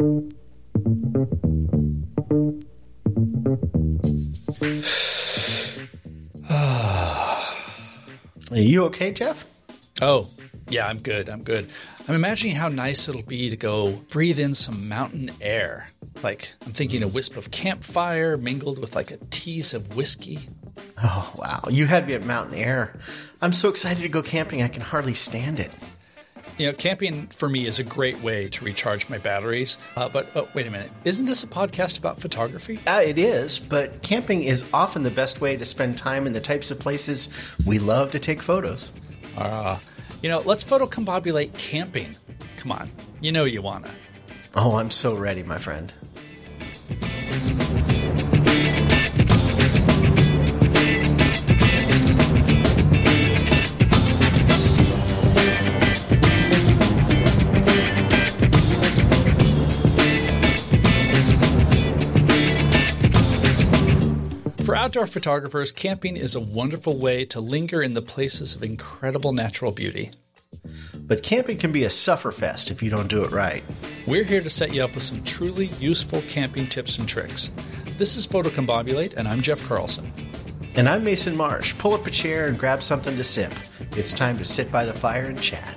Are you okay, Jeff? Oh, yeah, I'm good. I'm good. I'm imagining how nice it'll be to go breathe in some mountain air. Like, I'm thinking a wisp of campfire mingled with like a tease of whiskey. Oh, wow. You had me at mountain air. I'm so excited to go camping, I can hardly stand it. You know, camping for me is a great way to recharge my batteries. Uh, but oh, wait a minute. Isn't this a podcast about photography? Uh, it is, but camping is often the best way to spend time in the types of places we love to take photos. Uh, you know, let's photocombobulate camping. Come on. You know you want to. Oh, I'm so ready, my friend. Outdoor photographers, camping is a wonderful way to linger in the places of incredible natural beauty. But camping can be a sufferfest if you don't do it right. We're here to set you up with some truly useful camping tips and tricks. This is Photocombobulate, and I'm Jeff Carlson. And I'm Mason Marsh. Pull up a chair and grab something to sip. It's time to sit by the fire and chat.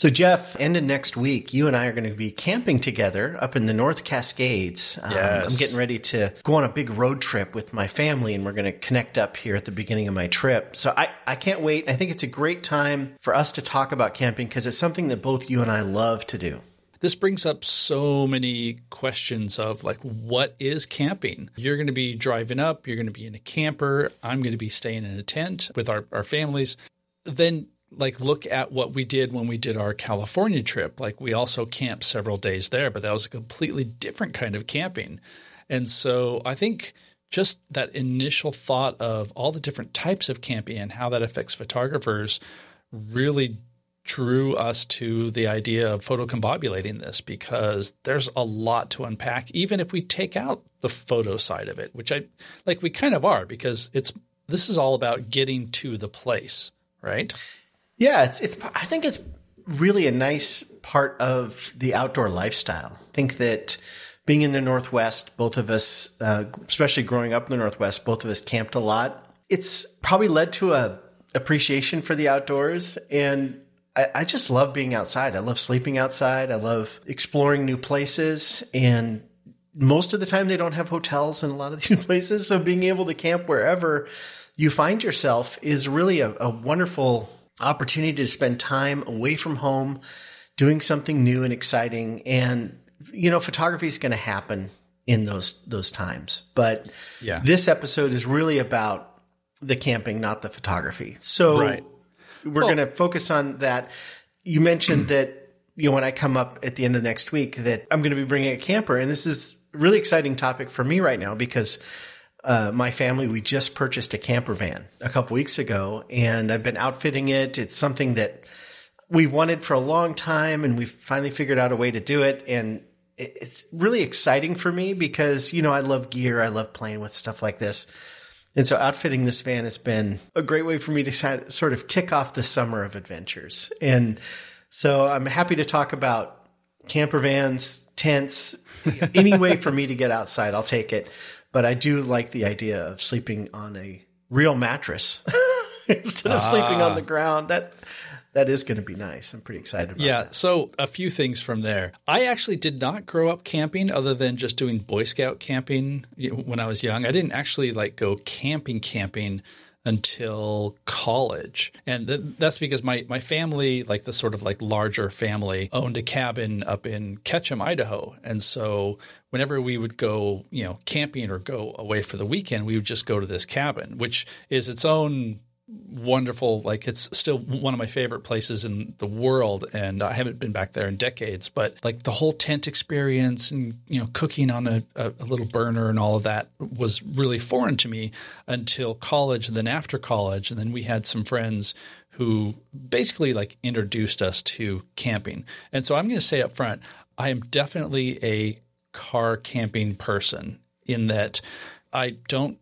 So, Jeff, end of next week, you and I are going to be camping together up in the North Cascades. Um, Yes. I'm getting ready to go on a big road trip with my family, and we're going to connect up here at the beginning of my trip. So, I, I can't wait. I think it's a great time for us to talk about camping because it's something that both you and I love to do. This brings up so many questions of like, what is camping? You're going to be driving up, you're going to be in a camper, I'm going to be staying in a tent with our, our families. Then, like, look at what we did when we did our California trip. Like, we also camped several days there, but that was a completely different kind of camping. And so I think just that initial thought of all the different types of camping and how that affects photographers really drew us to the idea of photocombobulating this because there's a lot to unpack even if we take out the photo side of it which i like we kind of are because it's this is all about getting to the place right Yeah, it's it's. I think it's really a nice part of the outdoor lifestyle. I think that being in the Northwest, both of us, uh, especially growing up in the Northwest, both of us camped a lot. It's probably led to a appreciation for the outdoors, and I, I just love being outside. I love sleeping outside. I love exploring new places, and most of the time they don't have hotels in a lot of these places. So being able to camp wherever you find yourself is really a, a wonderful opportunity to spend time away from home, doing something new and exciting. And, you know, photography is going to happen in those, those times. But Yeah. this episode is really about the camping, not the photography. So Right. we're going to focus on that. You mentioned that, you know, when I come up at the end of next week, that I'm going to be bringing a camper. And this is a really exciting topic for me right now because uh, my family, we just purchased a camper van a couple weeks ago and I've been outfitting it. It's something that we wanted for a long time and we've finally figured out a way to do it. And it- it's really exciting for me because, you know, I love gear. I love playing with stuff like this. And so outfitting this van has been a great way for me to sort of kick off the summer of adventures. And so I'm happy to talk about camper vans, tents, any way for me to get outside, I'll take it. But I do like the idea of sleeping on a real mattress instead of sleeping on the ah. ground. That that is going to be nice. I'm pretty excited about yeah that. so a few things from there i actually did not grow up camping other than just doing boy scout camping when i was young i didn't actually like go camping camping until college. And th- that's because my, my family like the sort of like larger family owned a cabin up in ketchum idaho. And so whenever we would go you know camping or go away for the weekend we would just go to this cabin which is its own wonderful like it's still one of my favorite places in the world and i haven't been back there in decades but like the whole tent experience and you know cooking on a, a, little burner and all of that was really foreign to me until college and then after college and then we had some friends who basically like introduced us to camping. And so i'm going to say up front i am definitely a car camping person in that i don't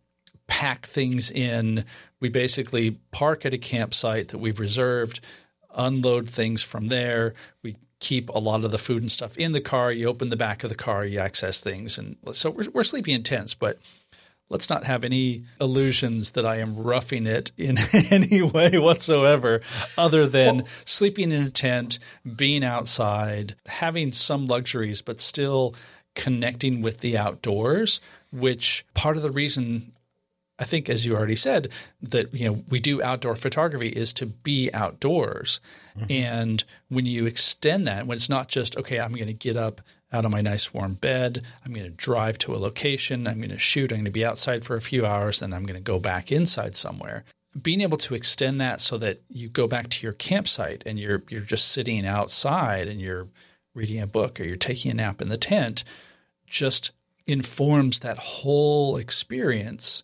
pack things in we basically park at a campsite that we've reserved, unload things from there. We keep a lot of the food and stuff in the car. You open the back of the car, you access things, and so we're, we're sleeping in tents, but let's not have any illusions that I am roughing it in any way whatsoever, other than well, sleeping in a tent, being outside, having some luxuries, but still connecting with the outdoors. Which part of the reason I think, as you already said, that you know we do outdoor photography is to be outdoors, mm-hmm. and when you extend that, when it's not just okay, I'm going to get up out of my nice warm bed, I'm going to drive to a location, I'm going to shoot, I'm going to be outside for a few hours, then I'm going to go back inside somewhere. Being able to extend that so that you go back to your campsite and you're you're just sitting outside and you're reading a book or you're taking a nap in the tent, just informs that whole experience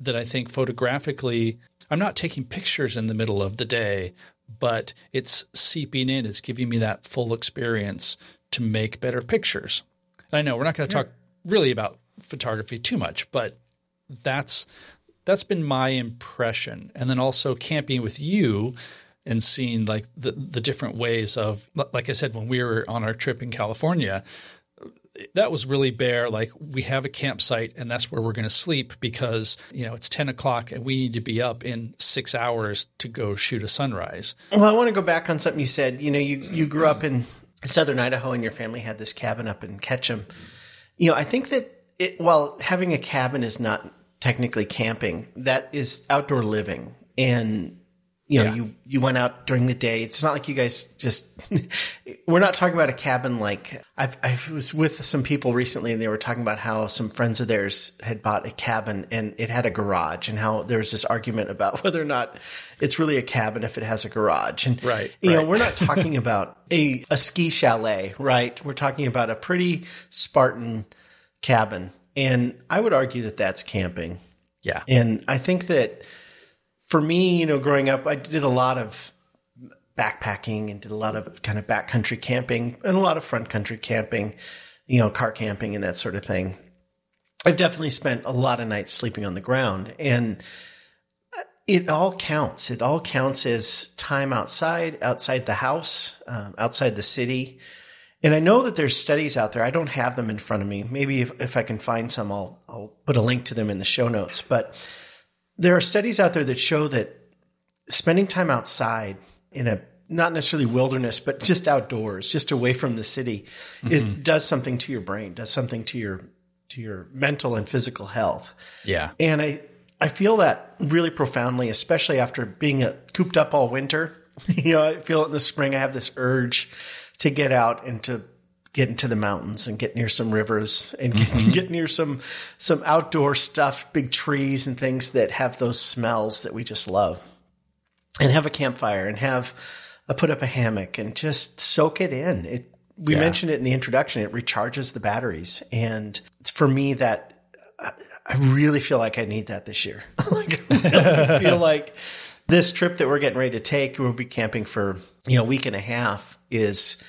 that I think photographically, I'm not taking pictures in the middle of the day, but it's seeping in. It's giving me that full experience to make better pictures. And I know we're not going to yeah. talk really about photography too much, but that's that's been my impression. And then also camping with you and seeing like the the different ways of like I said when we were on our trip in California, that was really bare. Like we have a campsite and that's where we're going to sleep because you know it's ten o'clock and we need to be up in six hours to go shoot a sunrise. Well, I want to go back on something you said. You know, you you grew up in southern Idaho and your family had this cabin up in Ketchum. You know, I think that it, while having a cabin is not technically camping, that is outdoor living and you know, yeah. you, you went out during the day. It's not like you guys just, we're not talking about a cabin like I've, I was with some people recently and they were talking about how some friends of theirs had bought a cabin and it had a garage and how there's this argument about whether or not it's really a cabin if it has a garage. And, right. You right. know, we're not talking about a, a ski chalet, right? We're talking about a pretty Spartan cabin. And I would argue that that's camping. Yeah. And I think that, for me, you know, growing up, I did a lot of backpacking and did a lot of kind of backcountry camping and a lot of front country camping, you know, car camping and that sort of thing. I've definitely spent a lot of nights sleeping on the ground and it all counts. It all counts as time outside, outside the house, um, outside the city. And I know that there's studies out there. I don't have them in front of me. Maybe if, if I can find some, I'll, I'll put a link to them in the show notes. But there are studies out there that show that spending time outside in a not necessarily wilderness, but just outdoors, just away from the city, mm-hmm. is does something to your brain, does something to your to your mental and physical health. Yeah, and I I feel that really profoundly, especially after being a, cooped up all winter. you know, I feel it in the spring. I have this urge to get out and to get into the mountains and get near some rivers and get, mm-hmm. get, near some some outdoor stuff, big trees and things that have those smells that we just love. And have a campfire and have a put up a hammock and just soak it in. It we yeah. mentioned it in the introduction. It recharges the batteries, and for me, that I really feel like I need that this year. like, I feel like this trip that we're getting ready to take, we'll be camping for you know a week and a half, is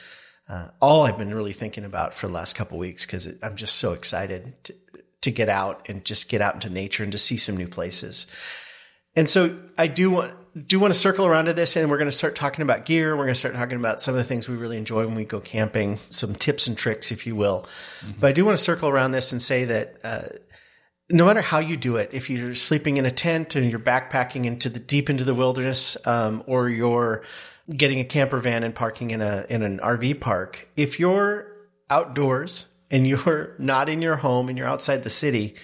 uh, all I've been really thinking about for the last couple weeks because I'm just so excited to, to get out and just get out into nature and to see some new places. And so I do want do want to circle around to this, and we're going to start talking about gear. We're going to start talking about some of the things we really enjoy when we go camping, some tips and tricks, if you will. Mm-hmm. But I do want to circle around this and say that. Uh, no matter how you do it, if you're sleeping in a tent and you're backpacking into the deep into the wilderness, um, or you're getting a camper van and parking in a in an RV park. If you're outdoors and you're not in your home and you're outside the city,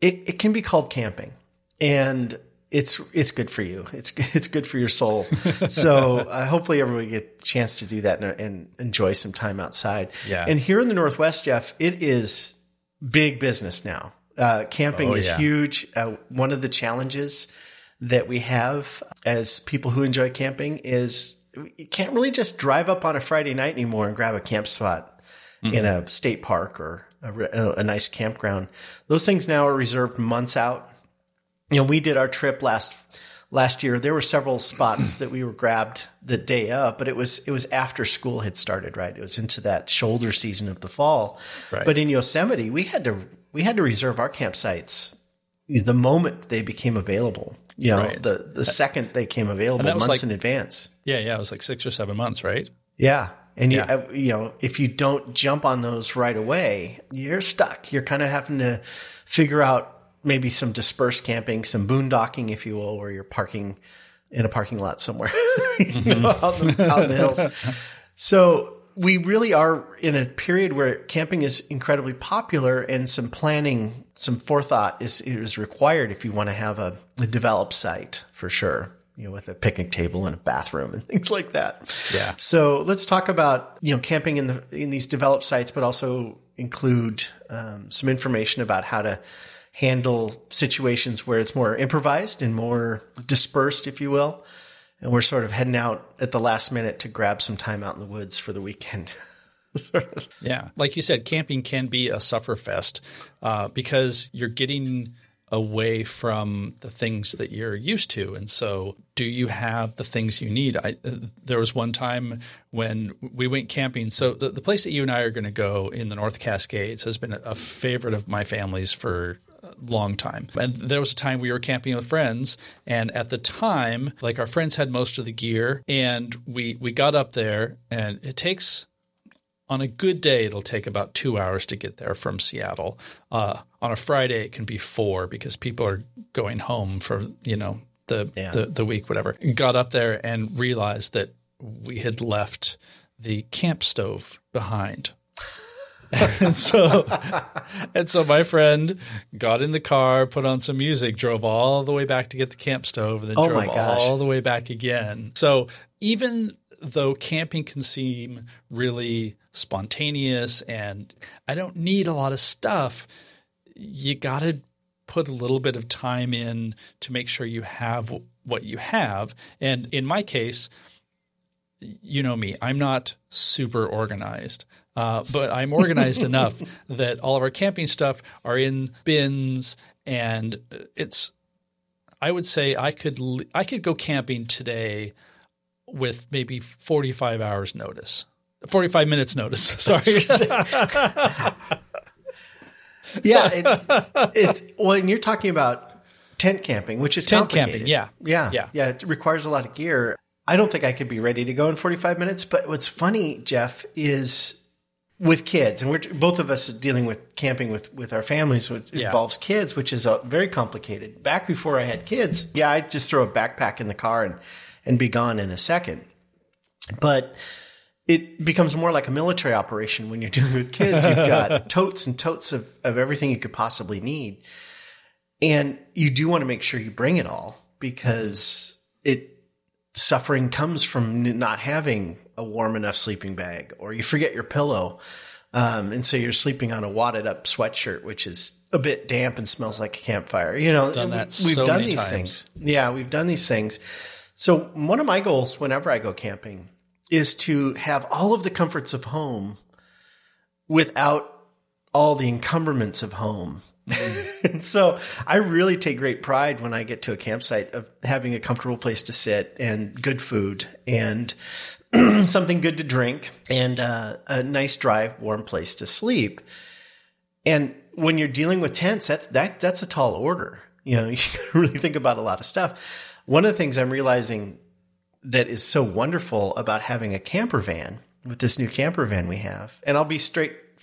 it, it can be called camping. And it's it's good for you. It's it's good for your soul. so uh, hopefully everybody get a chance to do that and, and, enjoy some time outside. Yeah. And here in the Northwest, Jeff, it is big business now. Uh, camping oh, is yeah. huge. Uh, one of the challenges that we have as people who enjoy camping is you can't really just drive up on a Friday night anymore and grab a camp spot mm-hmm. in a state park or a, a, nice campground. Those things now are reserved months out. You know, we did our trip last last year. There were several spots that we were grabbed the day up, but it was it was after school had started. Right, it was into that shoulder season of the fall. Right. But in Yosemite, we had to we had to reserve our campsites the moment they became available. You know, Right. the the second they came available, months like- in advance. Yeah, yeah, it was like six or seven months, right? Yeah. And you, Yeah. uh, you know, if you don't jump on those right away, you're stuck. You're kind of having to figure out maybe some dispersed camping, some boondocking, if you will, where you're parking in a parking lot somewhere you know, out, the, out in the hills. So we really are in a period where camping is incredibly popular and some planning, some forethought is, is required if you want to have a, a developed site for sure. You know, with a picnic table and a bathroom and things like that. Yeah. So let's talk about you know camping in the in these developed sites, but also include um, some information about how to handle situations where it's more improvised and more dispersed, if you will. And we're sort of heading out at the last minute to grab some time out in the woods for the weekend. Yeah. Like you said, camping can be a sufferfest uh, because you're getting away from the things that you're used to. And so, do you have the things you need? I, uh, there was one time when we went camping. So, the, the place that you and I are going to go in the North Cascades has been a, favorite of my family's for long time. And there was a time we were camping with friends, and at the time, like our friends had most of the gear, and we we got up there, and it takes on a good day, it'll take about two hours to get there from Seattle. Uh, on a Friday, it can be four because people are going home for you know the Yeah. the, the week, whatever. Got up there and realized that we had left the camp stove behind. and so, and so my friend got in the car, put on some music, drove all the way back to get the camp stove, and then Oh drove all the way back again. So even though camping can seem really spontaneous and I don't need a lot of stuff, you got to put a little bit of time in to make sure you have what you have. And in my case, you know me, I'm not super organized, uh, but I'm organized enough that all of our camping stuff are in bins, and it's. I would say I could I could go camping today with maybe 45 hours notice. 45 minutes notice. Sorry. yeah, it, it's well, and you're talking about tent camping, which is Tent camping, yeah. yeah, Yeah. yeah. It requires a lot of gear. I don't think I could be ready to go in 45 minutes. But what's funny, Jeff, is with kids, and we're both of us dealing with camping with with our families, which Yeah. involves kids, which is uh, very complicated. Back before I had kids, yeah, I'd just throw a backpack in the car and and be gone in a second. But it becomes more like a military operation when you're dealing with kids. You've got totes and totes of, of everything you could possibly need. And you do want to make sure you bring it all because it suffering comes from not having a warm enough sleeping bag or you forget your pillow. Um, and so you're sleeping on a wadded up sweatshirt, which is a bit damp and smells like a campfire. You know, Done we've so done these times. things. Yeah, we've done these things. So one of my goals whenever I go camping is to have all of the comforts of home without all the encumberments of home. And so I really take great pride when I get to a campsite of having a comfortable place to sit and good food and something good to drink and uh, a nice, dry, warm place to sleep. And when you're dealing with tents, that's that that's a tall order. You know, you really think about a lot of stuff. One of the things I'm realizing that is so wonderful about having a camper van with this new camper van we have, and I'll be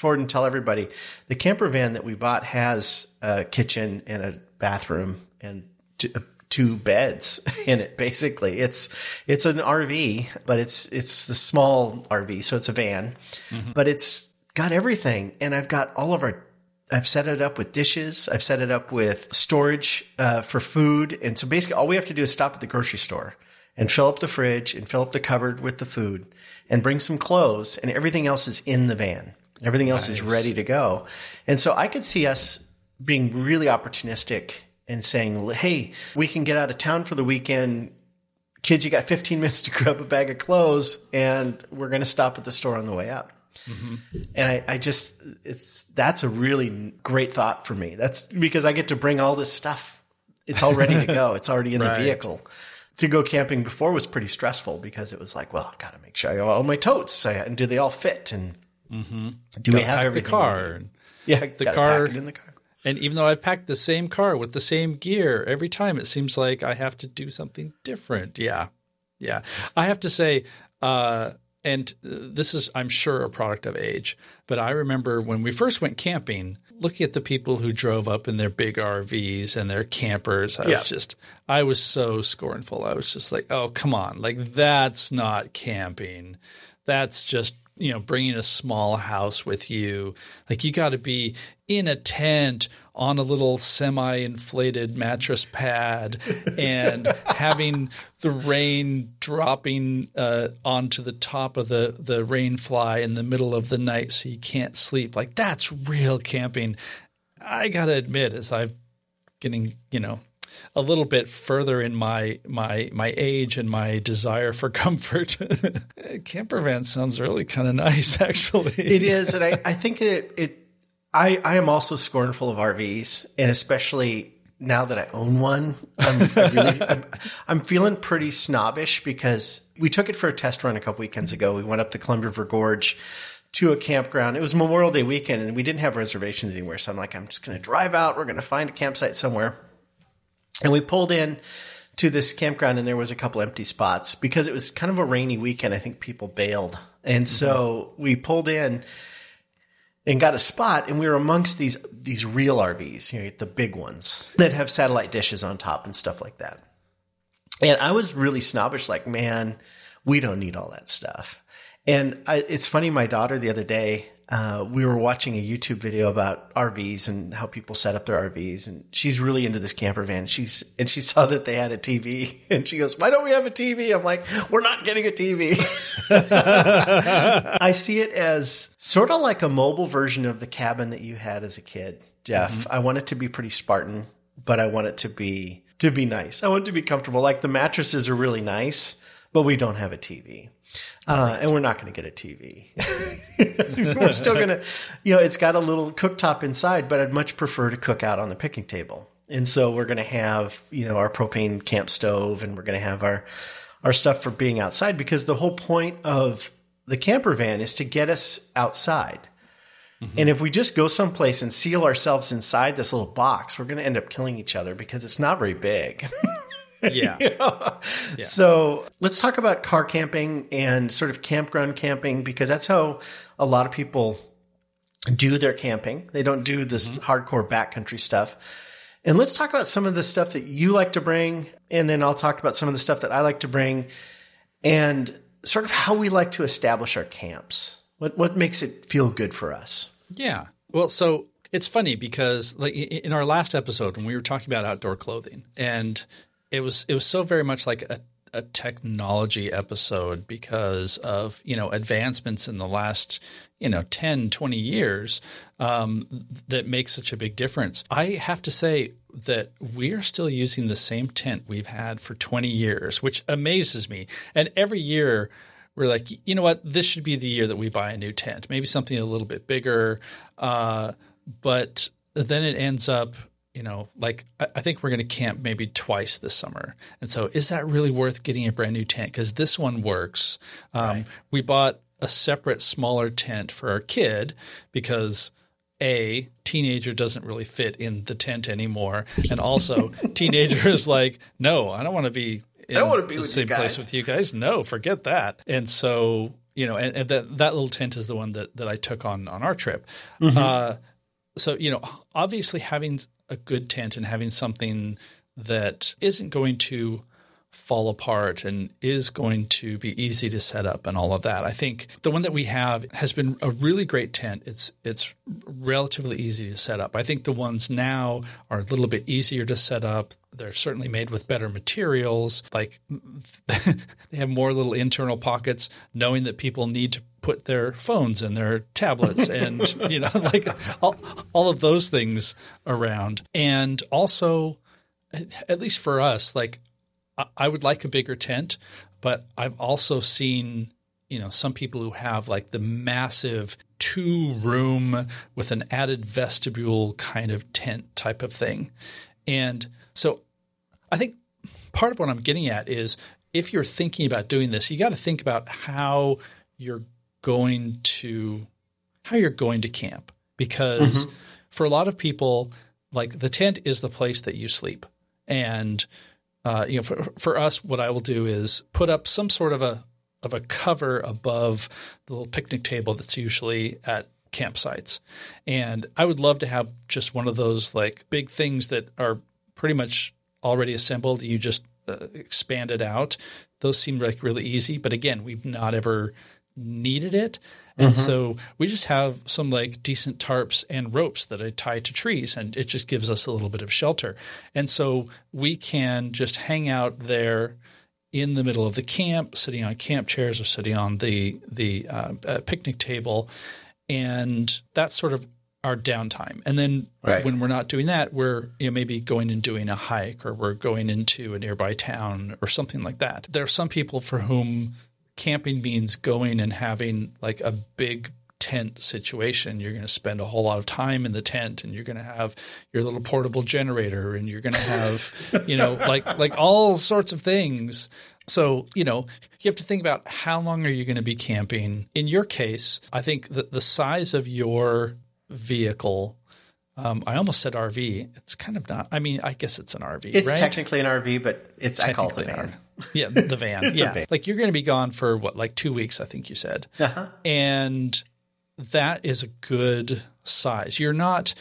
straightforward and tell everybody the camper van that we bought has a kitchen and a bathroom and t- two beds in it. Basically, it's it's an RV, but it's it's the small RV, so it's a van, but it's got everything, and I've got all of our I've set it up with dishes. I've set it up with storage uh, for food. And so basically, all we have to do is stop at the grocery store and fill up the fridge and fill up the cupboard with the food and bring some clothes, and everything else is in the van. Everything else is ready to go. And so I could see us being really opportunistic and saying, hey, we can get out of town for the weekend. Kids, you got 15 minutes to grab a bag of clothes, and we're going to stop at the store on the way up. Mm-hmm. And I, I just, it's, that's a really great thought for me. That's because I get to bring all this stuff. It's all ready to go. It's already in Right. the vehicle. To go camping before was pretty stressful because it was like, well, I got to make sure I got all my totes and do they all fit? And do we have Pack the everything? car. Yeah, The car- pack it in the car. And even though I've packed the same car with the same gear every time, it seems like I have to do something different. Yeah. Yeah. I have to say, uh, and this is, I'm sure, a product of age, but I remember when we first went camping, looking at the people who drove up in their big RVs and their campers, I yeah. was just, I was so scornful. I was just like, oh, come on. Like, that's not camping. That's just you know bringing a small house with you like you got to be in a tent on a little semi inflated mattress pad and having the rain dropping uh, onto the top of the, the rain fly in the middle of the night so you can't sleep. Like that's real camping. I got to admit, as I'm getting, you know, a little bit further in my my my age and my desire for comfort. Camper van sounds really kind of nice, actually. It is, and I, I think it it I I am also scornful of RVs, and especially now that I own one, I'm, I really, I'm, I'm, feeling pretty snobbish because we took it for a test run a couple weekends ago. We went up to Columbia River Gorge to a campground. It was Memorial Day weekend and we didn't have reservations anywhere. So I'm like, I'm just going to drive out. We're going to find a campsite somewhere. And we pulled in to this campground and there was a couple empty spots because it was kind of a rainy weekend. I think people bailed. And so mm-hmm. we pulled in and got a spot and we were amongst these these real RVs, you know, the big ones that have satellite dishes on top and stuff like that. And I was really snobbish like, man, we don't need all that stuff. And I, it's funny my daughter the other day uh, we were watching a YouTube video about RVs and how people set up their RVs, and she's really into this camper van. She's and she saw that they had a TV, and she goes, "Why don't we have a TV?" I'm like, "We're not getting a TV." I see it as sort of like a mobile version of the cabin that you had as a kid, Jeff. Mm-hmm. I want it to be pretty Spartan, but I want it to be to be nice. I want it to be comfortable. Like the mattresses are really nice, but we don't have a TV. Uh, and we're not going to get a TV. we're still going to, you know, it's got a little cooktop inside, but I'd much prefer to cook out on the picnic table. And so we're going to have, you know, our propane camp stove and we're going to have our, our stuff for being outside because the whole point of the camper van is to get us outside. Mm-hmm. And if we just go someplace and seal ourselves inside this little box, we're going to end up killing each other because it's not very big. Yeah. you know? yeah. So let's talk about car camping and sort of campground camping because that's how a lot of people do their camping. They don't do this mm-hmm. hardcore backcountry stuff. And let's talk about some of the stuff that you like to bring, and then I'll talk about some of the stuff that I like to bring, and sort of how we like to establish our camps. What what makes it feel good for us? Yeah. Well, so it's funny because like in our last episode when we were talking about outdoor clothing, and it was it was so very much like a a technology episode because of you know advancements in the last you know 10 20 years um, that make such a big difference. I have to say that we are still using the same tent we've had for 20 years which amazes me. And every year we're like you know what? This should be the year that we buy a new tent maybe something a little bit bigger. Uh, but then it ends up you know, like I think we're going to camp maybe twice this summer. And so, is that really worth getting a brand new tent? Because this one works. Um, right. We bought a separate, smaller tent for our kid because a teenager doesn't really fit in the tent anymore, and also teenager is like, no, I don't want to be. In I don't want to be the same place with you guys. No, forget that. And so, you know, and, and, that that little tent is the one that that I took on on our trip. Mm-hmm. Uh, so you know, obviously having a good tent and having something that isn't going to fall apart and is going to be easy to set up and all of that. I think the one that we have has been a really great tent. It's it's relatively easy to set up. I think the ones now are a little bit easier to set up. They're certainly made with better materials. Like they have more little internal pockets knowing that people need to put their phones and their tablets and you know like all, all of those things around and also at least for us like I would like a bigger tent but I've also seen you know some people who have like the massive two room with an added vestibule kind of tent type of thing and so I think part of what I'm getting at is if you're thinking about doing this you got to think about how you're going to how you're going to camp because mm-hmm. for a lot of people like the tent is the place that you sleep. And uh, you know, for, for us, what I will do is put up some sort of a of a cover above the little picnic table that's usually at campsites. And I would love to have just one of those like big things that are pretty much already assembled. You just uh, expand it out. Those seem like really easy, but again, we've not ever needed it. And mm-hmm. so we just have some like decent tarps and ropes that I tie to trees, and it just gives us a little bit of shelter. And so we can just hang out there in the middle of the camp, sitting on camp chairs or sitting on the the uh, uh, picnic table, and that's sort of our downtime. And then right. when we're not doing that, we're you know, maybe going and doing a hike, or we're going into a nearby town, or something like that. There are some people for whom camping means going and having like a big tent situation. You're going to spend a whole lot of time in the tent and you're going to have your little portable generator and you're going to have, you know, like like all sorts of things. So, you know, you have to think about how long are you going to be camping? In your case, I think that the size of your vehicle um, I almost said RV. It's kind of not. I mean, I guess it's an RV. It's right? technically an RV, but it's I call it the van. Yeah, the van. yeah, van. like you're going to be gone for what, like two weeks? I think you said. Uh-huh. And that is a good size. You're not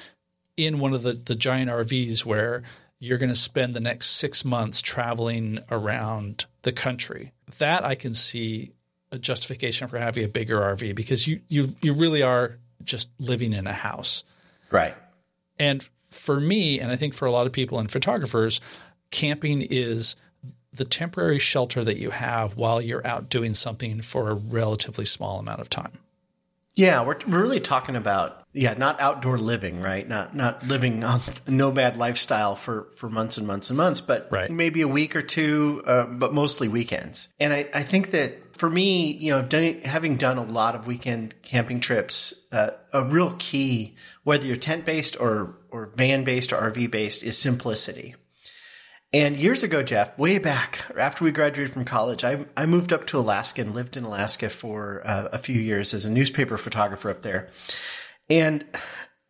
in one of the the giant RVs where you're going to spend the next six months traveling around the country. That I can see a justification for having a bigger RV because you you you really are just living in a house. Right. And for me, and I think for a lot of people and photographers, camping is the temporary shelter that you have while you're out doing something for a relatively small amount of time. Yeah, we're, we're really talking about yeah, not outdoor living, right? Not not living on a nomad lifestyle for for months and months and months, but right. maybe a week or two, uh, but mostly weekends. And I, I think that for me, you know, done, having done a lot of weekend camping trips, uh, a real key, whether you're tent based or or van based or RV based, is simplicity. And years ago, Jeff, way back after we graduated from college, I, I moved up to Alaska and lived in Alaska for uh, a few years as a newspaper photographer up there. And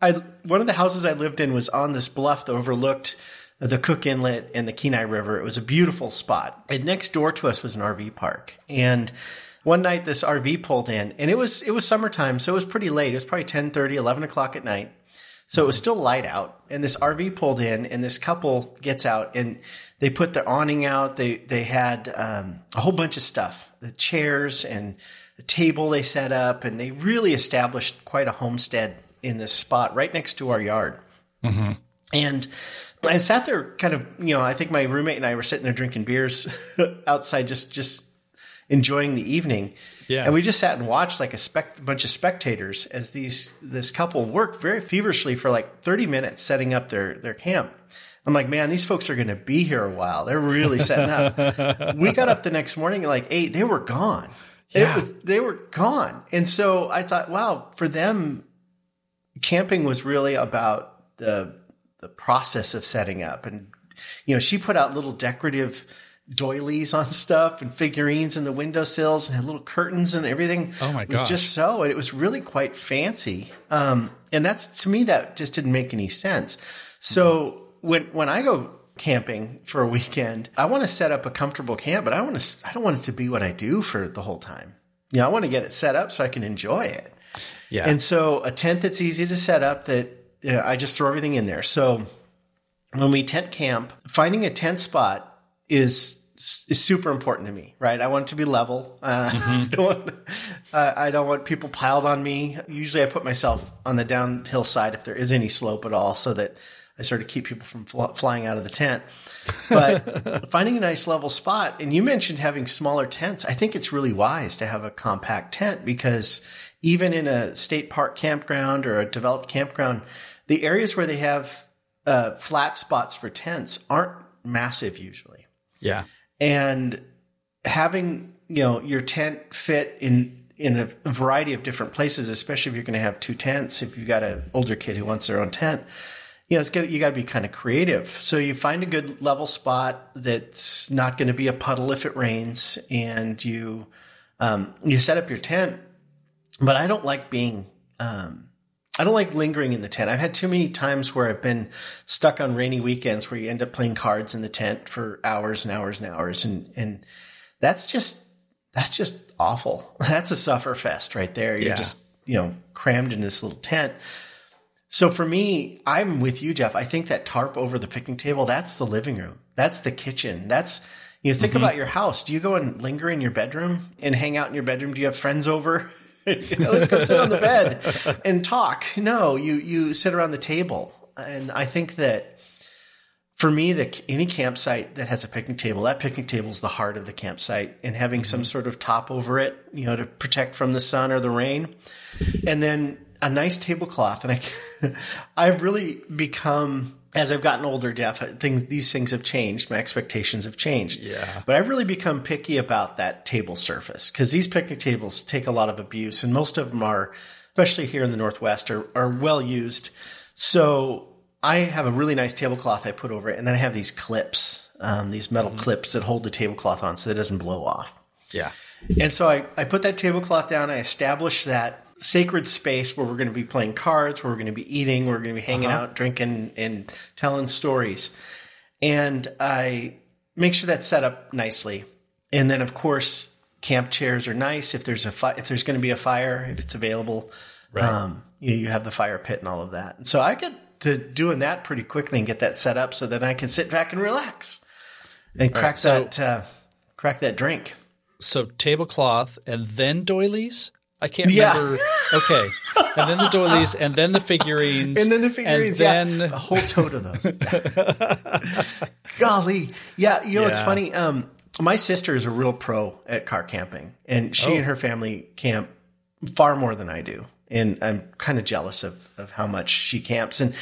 I one of the houses I lived in was on this bluff that overlooked the Cook Inlet and the Kenai River. It was a beautiful spot. And next door to us was an RV park. And one night this RV pulled in and it was, it was summertime. So it was pretty late. It was probably 10 30, 11 o'clock at night. So it was still light out and this RV pulled in and this couple gets out and they put their awning out. They, they had, um, a whole bunch of stuff, the chairs and table they set up and they really established quite a homestead in this spot right next to our yard. Mm-hmm. And I sat there kind of, you know, I think my roommate and I were sitting there drinking beers outside, just, just enjoying the evening. Yeah. And we just sat and watched like a spec- bunch of spectators as these, this couple worked very feverishly for like 30 minutes setting up their, their camp. I'm like, man, these folks are going to be here a while. They're really setting up. we got up the next morning and like eight, they were gone. Yeah. It was, they were gone. And so I thought, wow, for them, camping was really about the the process of setting up. And, you know, she put out little decorative doilies on stuff and figurines in the windowsills and had little curtains and everything. Oh my god. It was just so, and it was really quite fancy. Um, and that's, to me, that just didn't make any sense. So mm-hmm. when, when I go camping for a weekend, I want to set up a comfortable camp, but I want to, I don't want it to be what I do for the whole time. You know, I want to get it set up so I can enjoy it. Yeah. And so a tent that's easy to set up that yeah, I just throw everything in there. So when we tent camp, finding a tent spot is is super important to me, right? I want it to be level. Uh, mm-hmm. I, don't want, uh, I don't want people piled on me. Usually, I put myself on the downhill side if there is any slope at all, so that I sort of keep people from fl- flying out of the tent. But finding a nice level spot, and you mentioned having smaller tents. I think it's really wise to have a compact tent because even in a state park campground or a developed campground, the areas where they have uh, flat spots for tents aren't massive usually. Yeah. And having, you know, your tent fit in in a variety of different places, especially if you're going to have two tents, if you've got an older kid who wants their own tent, you know, it's good. You got to be kind of creative. So you find a good level spot that's not going to be a puddle if it rains, and you um, you set up your tent. But I don't like being um, I don't like lingering in the tent. I've had too many times where I've been stuck on rainy weekends where you end up playing cards in the tent for hours and hours and hours, and and that's just that's just awful. That's a suffer fest right there. You're Yeah. just you know crammed in this little tent. So for me, I'm with you, Jeff. I think that tarp over the picnic table, that's the living room. That's the kitchen. That's, you know, think mm-hmm. about your house. Do you go and linger in your bedroom and hang out in your bedroom? Do you have friends over? You know, Let's go sit on the bed and talk. No, you, you sit around the table. And I think that for me, the, any campsite that has a picnic table, that picnic table is the heart of the campsite and having some mm-hmm. sort of top over it, you know, to protect from the sun or the rain. And then a nice tablecloth. And I, I've really become, as I've gotten older, Jeff, things, these things have changed. My expectations have changed. Yeah. But I've really become picky about that table surface because these picnic tables take a lot of abuse and most of them are, especially here in the Northwest, are, are well used. So I have a really nice tablecloth I put over it, and then I have these clips, um, these metal clips that hold the tablecloth on so that it doesn't blow off. Yeah. And so I, I put that tablecloth down. I established that sacred space where we're going to be playing cards, where we're going to be eating, where we're going to be hanging out, drinking, and telling stories. And I make sure that's set up nicely. And then, of course, camp chairs are nice. If there's a fi- if there's going to be a fire, if it's available, um, you, you have the fire pit and all of that. And so I get to doing that pretty quickly and get that set up so that I can sit back and relax and crack so- that uh, crack that drink. So tablecloth and then doilies. I can't Yeah. remember. Okay, and then the doilies, and then the figurines, And then the figurines, and yeah, then a whole tote of those. Golly, yeah. You know, it's funny. Um, my sister is a real pro at car camping, and she Oh. and her family camp far more than I do. And I'm kind of jealous of of how much she camps. And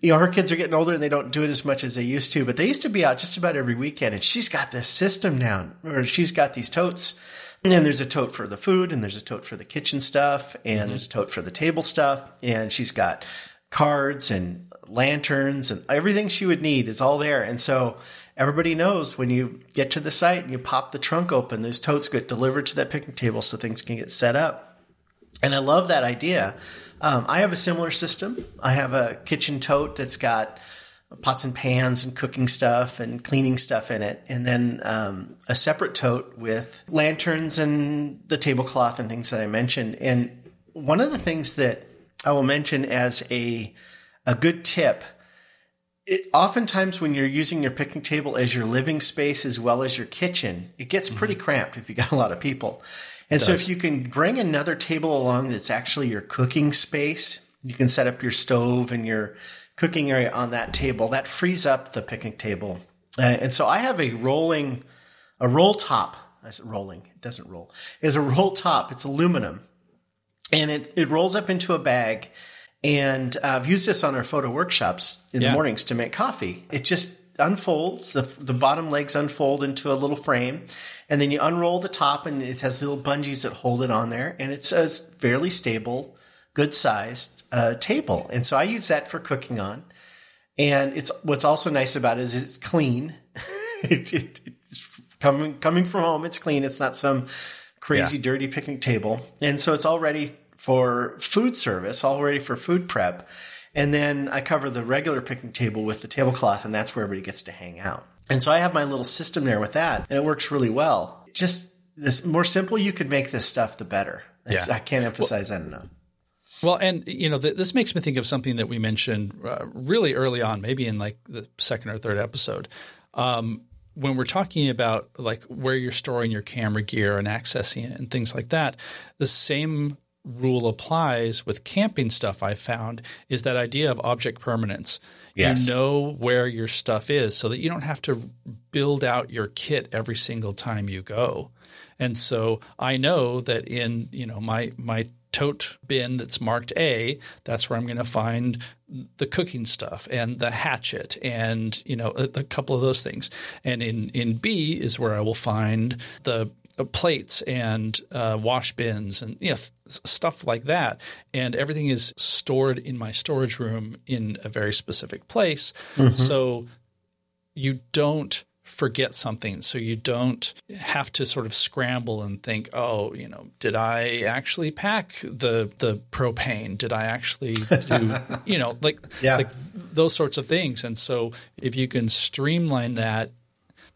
you know, her kids are getting older, and they don't do it as much as they used to. But they used to be out just about every weekend, and she's got this system down, or she's got these totes. And then there's a tote for the food, and there's a tote for the kitchen stuff, and there's a tote for the table stuff, and she's got cards and lanterns and everything she would need is all there. And so everybody knows when you get to the site and you pop the trunk open, those totes get delivered to that picnic table so things can get set up. And I love that idea. Um, I have a similar system. I have a kitchen tote that's got pots and pans and cooking stuff and cleaning stuff in it, and then um, a separate tote with lanterns and the tablecloth and things that I mentioned. And one of the things that I will mention as a a good tip. It, oftentimes, when you're using your picnic table as your living space as well as your kitchen, it gets pretty cramped if you got a lot of people. And so, if you can bring another table along that's actually your cooking space, you can set up your stove and your cooking area on that table. That frees up the picnic table. Uh, and so, I have a rolling, a roll top. I said rolling. It doesn't roll. It's a roll top. It's aluminum and it, it rolls up into a bag. And uh, I've used this on our photo workshops in the mornings to make coffee. It just unfolds, the, the bottom legs unfold into a little frame, and then you unroll the top, and it has little bungees that hold it on there. And it's a fairly stable, good sized uh, table. And so I use that for cooking on. And it's what's also nice about it is it's clean. it, it, it's coming coming from home, it's clean. It's not some crazy Yeah. dirty picnic table. And so it's all ready for food service, all ready for food prep. And then I cover the regular picnic table with the tablecloth, and that's where everybody gets to hang out. And so I have my little system there with that, and it works really well. Just this more simple you could make this stuff, the better. It's, Yeah. I can't emphasize that enough. Well, and you know, th- this makes me think of something that we mentioned uh, really early on, maybe in like the second or third episode, um, when we're talking about like where you're storing your camera gear and accessing it and things like that. The same rule applies with camping stuff. I found is that idea of object permanence. Yes. You know where your stuff is, so that you don't have to build out your kit every single time you go. And so I know that in you know my my tote bin that's marked A, that's where I'm going to find the cooking stuff and the hatchet and you know a, a couple of those things. And in in B is where I will find the uh, plates and uh, wash bins and you know th- stuff like that. And everything is stored in my storage room in a very specific place. So you don't forget something. So you don't have to sort of scramble and think oh you know did i actually pack the the propane? Did i actually do you know like Yeah. like those sorts of things. And so if you can streamline that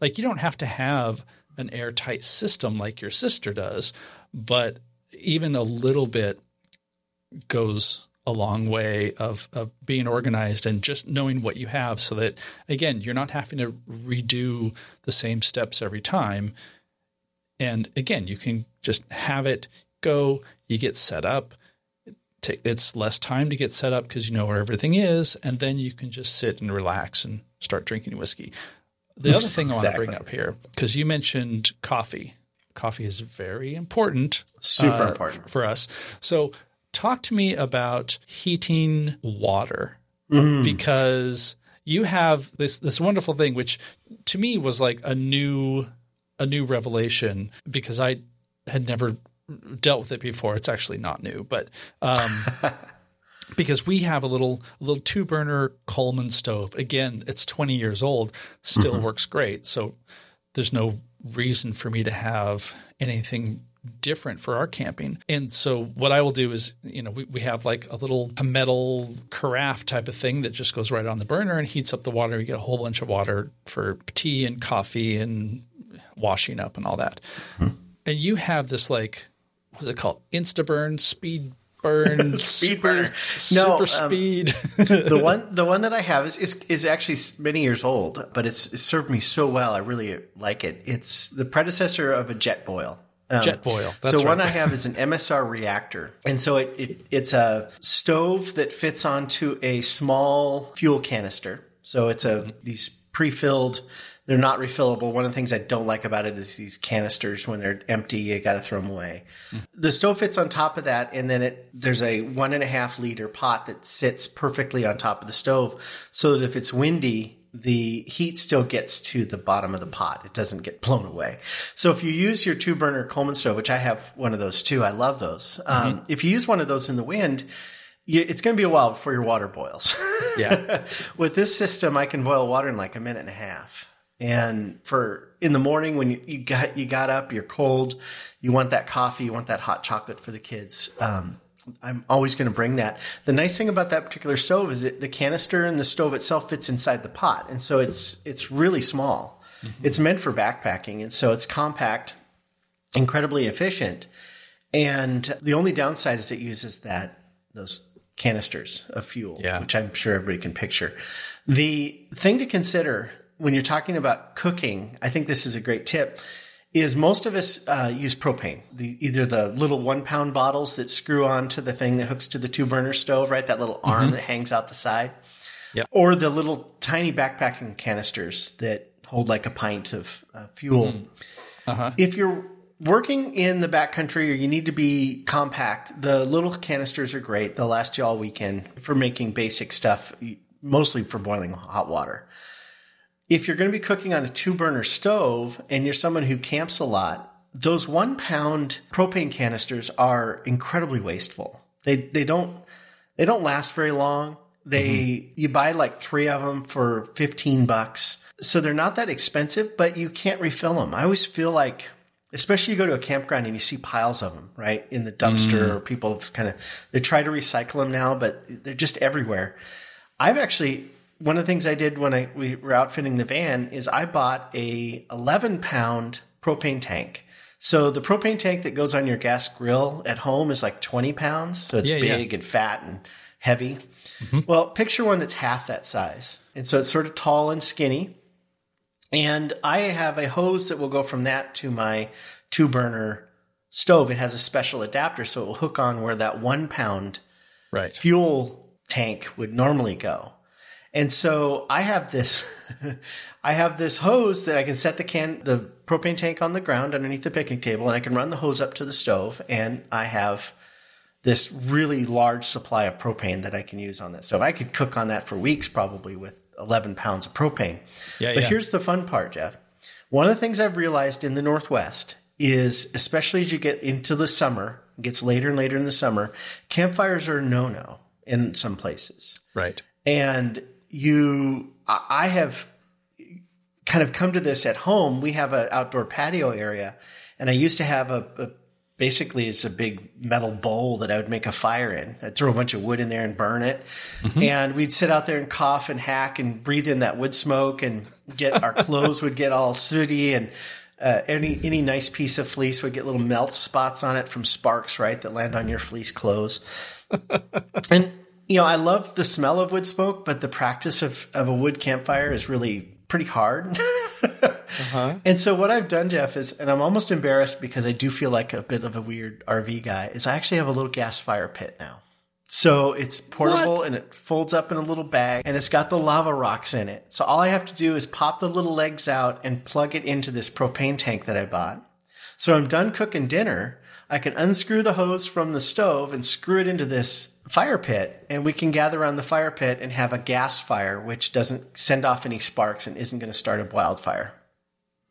like you don't have to have an airtight system like your sister does but even a little bit goes a long way of, of being organized and just knowing what you have so that again you're not having to redo the same steps every time. And again you can just have it go you get set up. It's less time to get set up because you know where everything is and then you can just sit and relax and start drinking whiskey. The other thing i want to bring up here because you mentioned coffee. Coffee is very important Super uh, important. for us. So, talk to me about heating water Mm. because you have this this wonderful thing, which to me was like a new a new revelation because I had never dealt with it before. It's actually not new, but um, because we have a little a little two burner Coleman stove. Again, it's twenty years old, still works great. So there's no reason for me to have anything different for our camping. And so what I will do is, you know, we, we have like a little a metal carafe type of thing that just goes right on the burner and heats up the water. You get a whole bunch of water for tea and coffee and washing up and all that. And you have this like what's it called? Instaburn, speed burn, Speed super, burner. No, super um, speed. the one the one that I have is, is is actually many years old, but it's, it's served me so well. I really like it. It's the predecessor of a Jetboil. Um, Jetboil, so one. I have is an MSR reactor, and so it, it it's a stove that fits onto a small fuel canister. So it's a these pre-filled. They're not refillable. One of the things I don't like about it is these canisters when they're empty, you got to throw them away. The stove fits on top of that, and then it there's a one and a half liter pot that sits perfectly on top of the stove, so that if it's windy, the heat still gets to the bottom of the pot. It doesn't get blown away. So if you use your two burner Coleman stove, which I have one of those too, I love those. Um, if you use one of those in the wind, you, it's going to be a while before your water boils. yeah. With this system, I can boil water in like a minute and a half. And for in the morning when you, you got you got up, you're cold, you want that coffee, you want that hot chocolate for the kids. Um, I'm always going to bring that. The nice thing about that particular stove is that the canister and the stove itself fits inside the pot, and so it's it's really small. Mm-hmm. It's meant for backpacking, and so it's compact, incredibly efficient. And the only downside is it uses that those canisters of fuel, Yeah. which I'm sure everybody can picture. The thing to consider when you're talking about cooking, I think this is a great tip, is most of us uh, use propane. The, either the little one pound bottles that screw onto the thing that hooks to the two burner stove, right? That little arm that hangs out the side. Yep. Or the little tiny backpacking canisters that hold like a pint of uh, fuel. If you're working in the backcountry or you need to be compact, the little canisters are great. They'll last you all weekend for making basic stuff, mostly for boiling hot water. If you're going to be cooking on a two burner stove and you're someone who camps a lot, those one pound propane canisters are incredibly wasteful. They, they don't, they don't last very long. They, mm-hmm. you buy like three of them for 15 bucks. So they're not that expensive, but you can't refill them. I always feel like, especially you go to a campground and you see piles of them, right? In the dumpster mm. or people have kind of, they try to recycle them now, but they're just everywhere. I've actually, one of the things I did when I, we were outfitting the van is I bought a 11 pound propane tank. So the propane tank that goes on your gas grill at home is like 20 pounds. So it's Yeah, yeah. big and fat and heavy. Mm-hmm. Well, picture one that's half that size. And so it's sort of tall and skinny. And I have a hose that will go from that to my two burner stove. It has a special adapter, so it will hook on where that one pound Right. fuel tank would normally go. And so I have this, I have this hose that I can set the can, the propane tank on the ground underneath the picnic table, and I can run the hose up to the stove, and I have this really large supply of propane that I can use on that stove. I could cook on that for weeks probably with 11 pounds of propane. Yeah, but yeah. here's the fun part, Jeff. One of the things I've realized in the Northwest is, especially as you get into the summer, it gets later and later in the summer, campfires are no no in some places. Right. And you, I have kind of come to this at home. We have an outdoor patio area, and I used to have a, a basically it's a big metal bowl that I would make a fire in. I'd throw a bunch of wood in there and burn it. Mm-hmm. And we'd sit out there and cough and hack and breathe in that wood smoke and get our clothes would get all sooty and uh, any any nice piece of fleece would get little melt spots on it from sparks, right, that land on your fleece clothes. and you know, I love the smell of wood smoke, but the practice of, of a wood campfire is really pretty hard. uh-huh. And so what I've done, Jeff, is, and I'm almost embarrassed because I do feel like a bit of a weird RV guy, is I actually have a little gas fire pit now. So it's portable what? and it folds up in a little bag and it's got the lava rocks in it. So all I have to do is pop the little legs out and plug it into this propane tank that I bought. So I'm done cooking dinner. I can unscrew the hose from the stove and screw it into this fire pit and we can gather around the fire pit and have a gas fire which doesn't send off any sparks and isn't going to start a wildfire.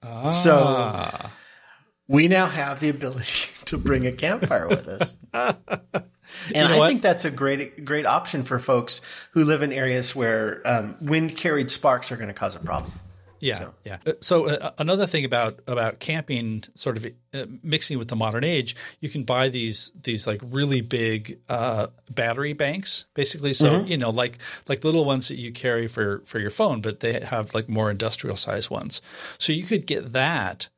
Ah. So we now have the ability to bring a campfire with us. and you know I what? think that's a great great option for folks who live in areas where um, wind carried sparks are going to cause a problem. Yeah, so. yeah. Uh, so uh, another thing about about camping, sort of uh, mixing with the modern age, you can buy these these like really big uh, battery banks, basically. So mm-hmm. you know, like like little ones that you carry for for your phone, but they have like more industrial size ones. So you could get that,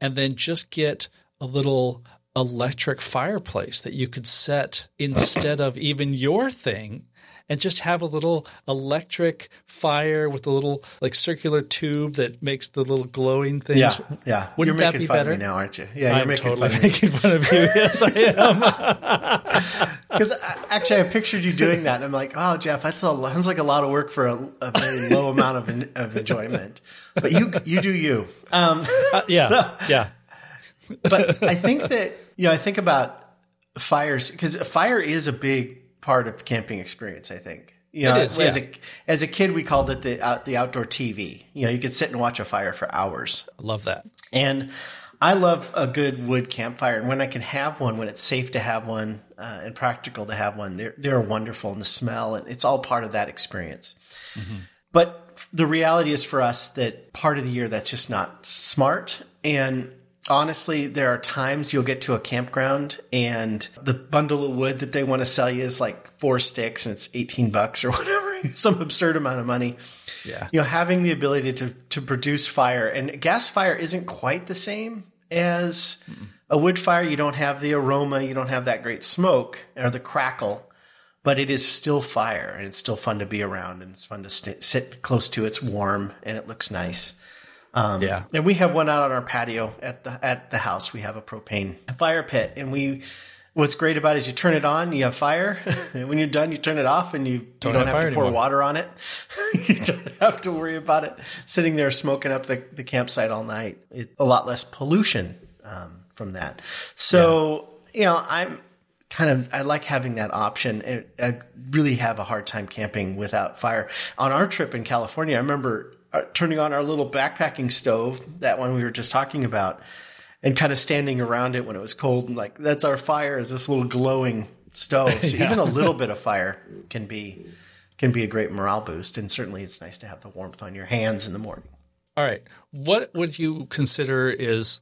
and then just get a little electric fireplace that you could set instead of even your thing and just have a little electric fire with a little like circular tube that makes the little glowing things. Yeah, yeah. Wouldn't you're that be better now, aren't you? Yeah, you're I'm making totally fun making fun of you. Yes, I am. Because actually, I pictured you doing that, and I'm like, oh, Jeff, that sounds like a lot of work for a, a very low amount of of enjoyment. But you you do you. Um, uh, yeah, yeah. but I think that you know, I think about fires because fire is a big part of camping experience. I think. You know, is, as yeah. a as a kid, we called it the out, the outdoor TV. You know, you could sit and watch a fire for hours. I love that. And I love a good wood campfire, and when I can have one, when it's safe to have one uh, and practical to have one, they're they're wonderful, and the smell, and it's all part of that experience. Mm-hmm. But the reality is for us that part of the year that's just not smart, and honestly, there are times you'll get to a campground and the bundle of wood that they want to sell you is like four sticks and it's 18 bucks or whatever, some absurd amount of money. Yeah. You know, having the ability to, to produce fire and gas fire isn't quite the same as Mm-mm. a wood fire. You don't have the aroma, you don't have that great smoke or the crackle, but it is still fire and it's still fun to be around and it's fun to st- sit close to. It's warm and it looks nice. Um, yeah, and we have one out on our patio at the at the house. We have a propane fire pit, and we. What's great about it is you turn it on, you have fire, when you're done, you turn it off, and you don't, you don't have, have to pour anymore. water on it. you don't have to worry about it sitting there smoking up the, the campsite all night. It, a lot less pollution um, from that. So yeah. you know, I'm kind of I like having that option. I really have a hard time camping without fire. On our trip in California, I remember turning on our little backpacking stove, that one we were just talking about, and kind of standing around it when it was cold and like that's our fire is this little glowing stove. So yeah. even a little bit of fire can be can be a great morale boost, and certainly it's nice to have the warmth on your hands in the morning. All right, what would you consider is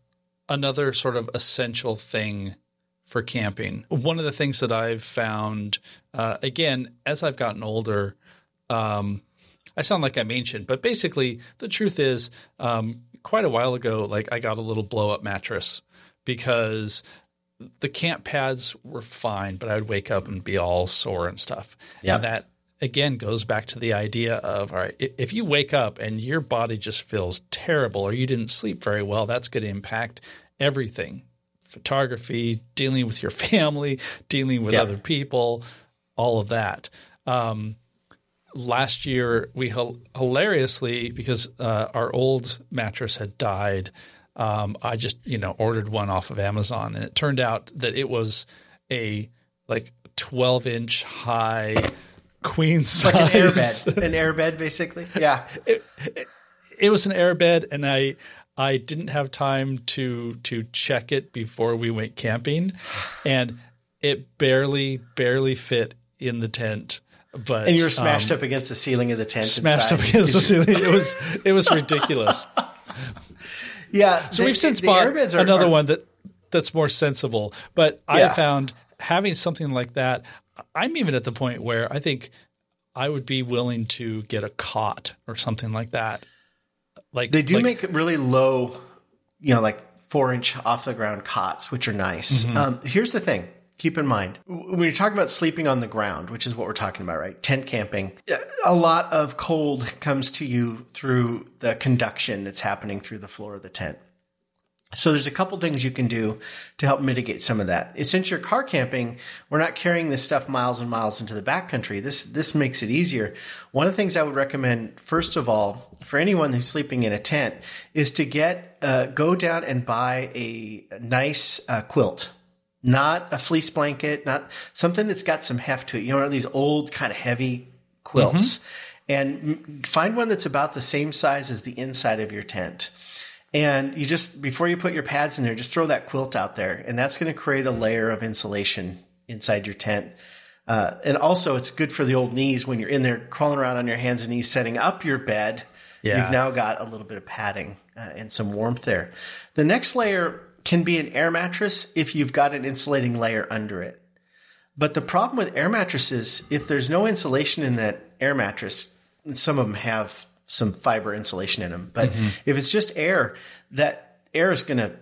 another sort of essential thing for camping? One of the things that I've found, uh, again, as I've gotten older. Um, I sound like I'm ancient, but basically the truth is, um, quite a while ago, like I got a little blow up mattress because the camp pads were fine, but I would wake up and be all sore and stuff. Yeah. And that again goes back to the idea of all right, if you wake up and your body just feels terrible or you didn't sleep very well, that's going to impact everything photography, dealing with your family, dealing with other people, all of that. Um, last year we hilariously because uh, our old mattress had died um, i just you know ordered one off of amazon and it turned out that it was a like 12 inch high queen size like an airbed. An airbed basically? Yeah. It, it, it was an airbed and i i didn't have time to to check it before we went camping and it barely barely fit in the tent but and you were smashed um, up against the ceiling of the tent. Smashed up against the ceiling. It was it was ridiculous. yeah. So the, we've since bought are, another are, one that that's more sensible. But yeah. I found having something like that. I'm even at the point where I think I would be willing to get a cot or something like that. Like they do like, make really low, you know, like four inch off the ground cots, which are nice. Mm-hmm. Um, here's the thing. Keep in mind when you're talking about sleeping on the ground, which is what we're talking about, right? Tent camping. A lot of cold comes to you through the conduction that's happening through the floor of the tent. So there's a couple things you can do to help mitigate some of that. Since you're car camping, we're not carrying this stuff miles and miles into the backcountry. This this makes it easier. One of the things I would recommend, first of all, for anyone who's sleeping in a tent, is to get uh, go down and buy a, nice uh, quilt, not a fleece blanket, not something that's got some heft to it. You know, these old kind of heavy quilts, mm-hmm. and find one that's about the same size as the inside of your tent and you just, before you put your pads in there, just throw that quilt out there. And that's going to create a layer of insulation inside your tent. Uh, and also, it's good for the old knees when you're in there crawling around on your hands and knees setting up your bed. Yeah. You've now got a little bit of padding uh, and some warmth there. The next layer can be an air mattress if you've got an insulating layer under it. But the problem with air mattresses, if there's no insulation in that air mattress, some of them have some fiber insulation in them. But mm-hmm. if it's just air, that air is going to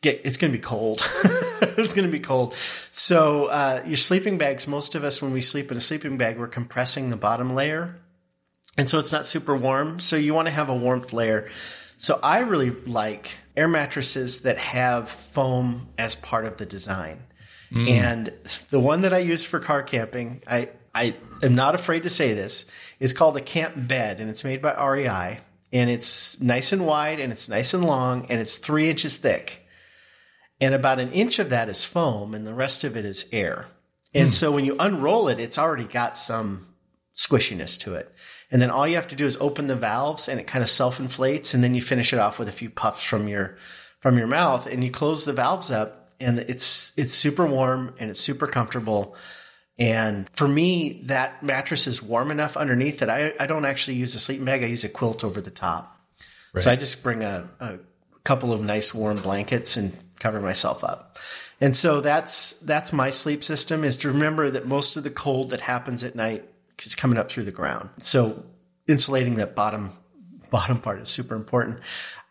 get, it's going to be cold. it's going to be cold. So, uh, your sleeping bags, most of us, when we sleep in a sleeping bag, we're compressing the bottom layer. And so it's not super warm. So you want to have a warmth layer. So I really like air mattresses that have foam as part of the design. Mm. And the one that I use for car camping, I, I am not afraid to say this. It's called a camp bed, and it's made by REI, and it's nice and wide, and it's nice and long, and it's three inches thick. And about an inch of that is foam, and the rest of it is air. And mm. so when you unroll it, it's already got some squishiness to it. And then all you have to do is open the valves, and it kind of self inflates, and then you finish it off with a few puffs from your from your mouth, and you close the valves up, and it's it's super warm and it's super comfortable. And for me, that mattress is warm enough underneath that I, I don't actually use a sleeping bag. I use a quilt over the top. Right. So I just bring a, a couple of nice warm blankets and cover myself up. And so that's that's my sleep system is to remember that most of the cold that happens at night is coming up through the ground. So insulating that bottom bottom part is super important.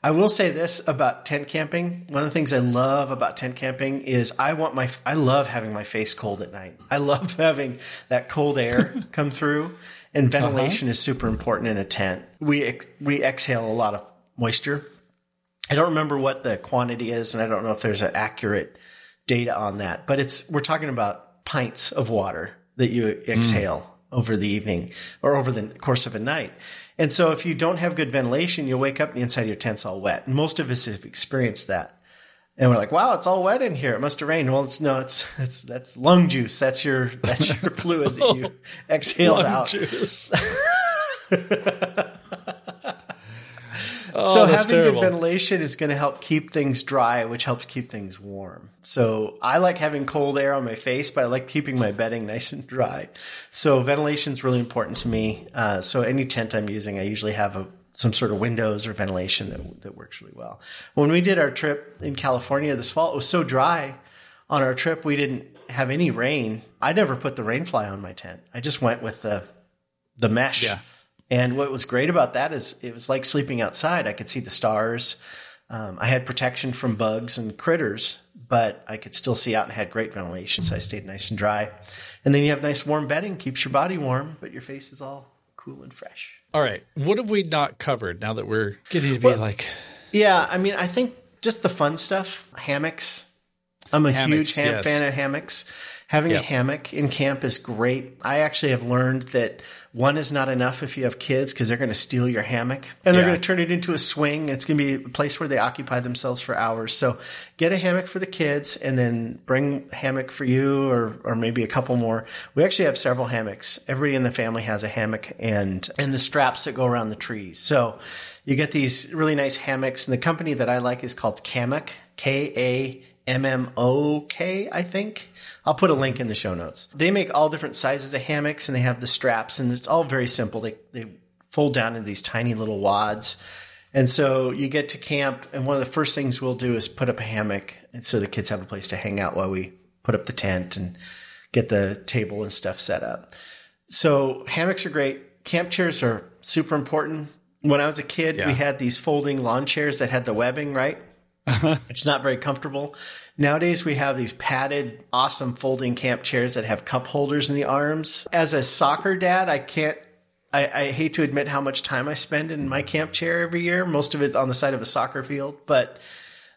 I will say this about tent camping. One of the things I love about tent camping is I want my I love having my face cold at night. I love having that cold air come through, and uh-huh. ventilation uh-huh. is super important in a tent. We we exhale a lot of moisture. I don't remember what the quantity is, and I don't know if there's an accurate data on that. But it's we're talking about pints of water that you exhale mm. Over the evening or over the course of a night. And so if you don't have good ventilation, you'll wake up and the inside of your tent's all wet. And most of us have experienced that. And we're like, wow, it's all wet in here. It must have rained. Well, it's no, it's, it's, that's lung juice. That's your, that's your fluid that you exhaled out. Oh, so having terrible. good ventilation is going to help keep things dry, which helps keep things warm. So I like having cold air on my face, but I like keeping my bedding nice and dry. So ventilation is really important to me. Uh, so any tent I'm using, I usually have a some sort of windows or ventilation that that works really well. When we did our trip in California this fall, it was so dry on our trip we didn't have any rain. I never put the rain fly on my tent. I just went with the the mesh. Yeah. And what was great about that is it was like sleeping outside. I could see the stars. Um, I had protection from bugs and critters, but I could still see out and had great ventilation. So I stayed nice and dry. And then you have nice warm bedding, keeps your body warm, but your face is all cool and fresh. All right. What have we not covered now that we're getting to be well, like. Yeah. I mean, I think just the fun stuff, hammocks. I'm a hammocks, huge ham- yes. fan of hammocks. Having yep. a hammock in camp is great. I actually have learned that one is not enough if you have kids because they're going to steal your hammock and they're yeah. going to turn it into a swing. It's going to be a place where they occupy themselves for hours. So get a hammock for the kids and then bring hammock for you or, or maybe a couple more. We actually have several hammocks. Everybody in the family has a hammock and, and the straps that go around the trees. So you get these really nice hammocks and the company that I like is called Kammok, K A MMOK, I think. I'll put a link in the show notes. They make all different sizes of hammocks and they have the straps and it's all very simple. They, they fold down into these tiny little wads. And so you get to camp and one of the first things we'll do is put up a hammock and so the kids have a place to hang out while we put up the tent and get the table and stuff set up. So hammocks are great. Camp chairs are super important. When I was a kid, yeah. we had these folding lawn chairs that had the webbing, right? it's not very comfortable. Nowadays, we have these padded, awesome folding camp chairs that have cup holders in the arms. As a soccer dad, I can't, I, I, hate to admit how much time I spend in my camp chair every year, most of it on the side of a soccer field, but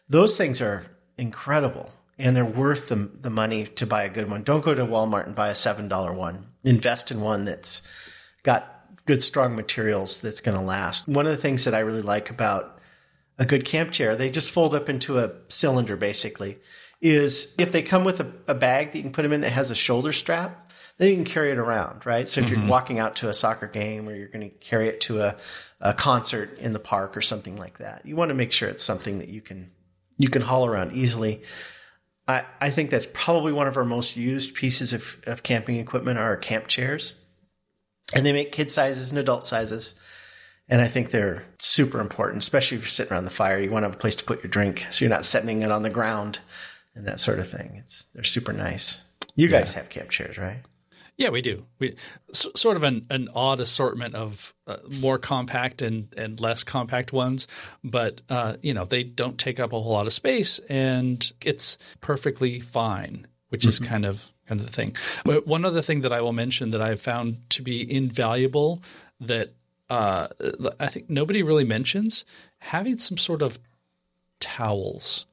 those things are incredible and they're worth the, the money to buy a good one. Don't go to Walmart and buy a $7 one. Invest in one that's got good, strong materials that's going to last. One of the things that I really like about a good camp chair, they just fold up into a cylinder basically, is if they come with a, a bag that you can put them in that has a shoulder strap, then you can carry it around, right? So if mm-hmm. you're walking out to a soccer game or you're going to carry it to a, a concert in the park or something like that, you want to make sure it's something that you can you can haul around easily. I, I think that's probably one of our most used pieces of, of camping equipment are our camp chairs. And they make kid sizes and adult sizes. And I think they're super important, especially if you're sitting around the fire. You want to have a place to put your drink so you're not setting it on the ground and that sort of thing. It's they're super nice. You guys yeah. have camp chairs, right? Yeah, we do. We sort of an, an odd assortment of uh, more compact and, and less compact ones, but uh, you know they don't take up a whole lot of space, and it's perfectly fine, which mm-hmm. is kind of kind of the thing. But one other thing that I will mention that I've found to be invaluable that uh, I think nobody really mentions having some sort of towels.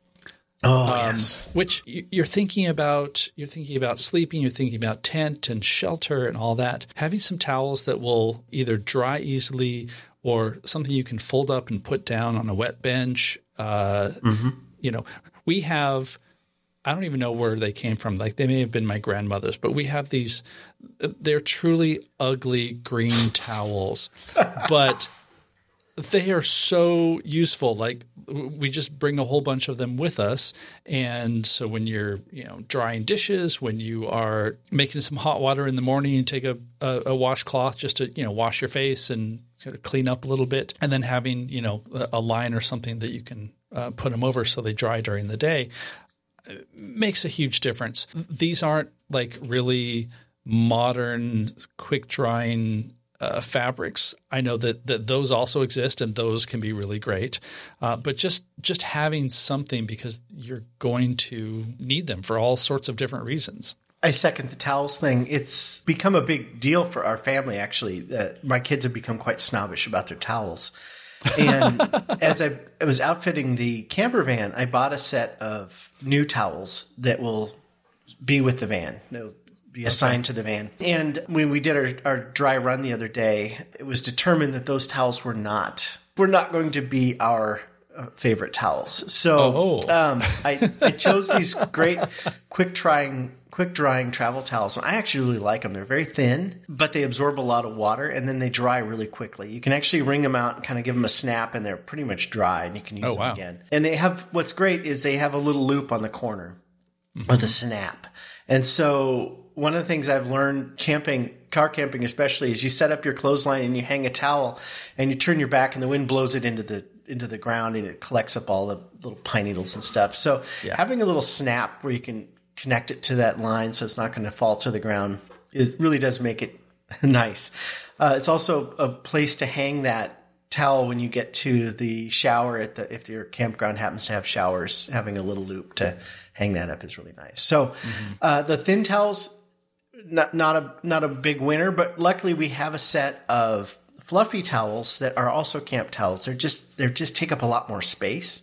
Oh um, yes. Which you're thinking about. You're thinking about sleeping. You're thinking about tent and shelter and all that. Having some towels that will either dry easily or something you can fold up and put down on a wet bench. Uh, mm-hmm. You know, we have I don't even know where they came from. Like they may have been my grandmother's, but we have these. They're truly ugly green towels, but they are so useful. Like we just bring a whole bunch of them with us, and so when you're you know drying dishes, when you are making some hot water in the morning, and take a, a, a washcloth just to you know wash your face and sort of clean up a little bit, and then having you know a, a line or something that you can uh, put them over so they dry during the day makes a huge difference. These aren't like really modern, quick drying uh, fabrics. I know that that those also exist, and those can be really great. Uh, but just just having something because you're going to need them for all sorts of different reasons. I second the towels thing. It's become a big deal for our family. Actually, uh, my kids have become quite snobbish about their towels. And as I, I was outfitting the camper van, I bought a set of new towels that will be with the van. They'll be assigned okay. to the van. And when we did our, our dry run the other day, it was determined that those towels were not were not going to be our uh, favorite towels. So oh. um, I, I chose these great quick drying quick drying travel towels. And I actually really like them. They're very thin, but they absorb a lot of water and then they dry really quickly. You can actually wring them out and kind of give them a snap and they're pretty much dry and you can use oh, them wow. again. And they have what's great is they have a little loop on the corner mm-hmm. with a snap. And so one of the things I've learned camping, car camping especially, is you set up your clothesline and you hang a towel and you turn your back and the wind blows it into the into the ground and it collects up all the little pine needles and stuff. So yeah. having a little snap where you can connect it to that line so it's not going to fall to the ground. It really does make it nice. Uh, it's also a place to hang that towel when you get to the shower at the if your campground happens to have showers. Having a little loop to hang that up is really nice. So mm-hmm. uh, the thin towels, not not a not a big winner, but luckily we have a set of fluffy towels that are also camp towels. They're just they just take up a lot more space.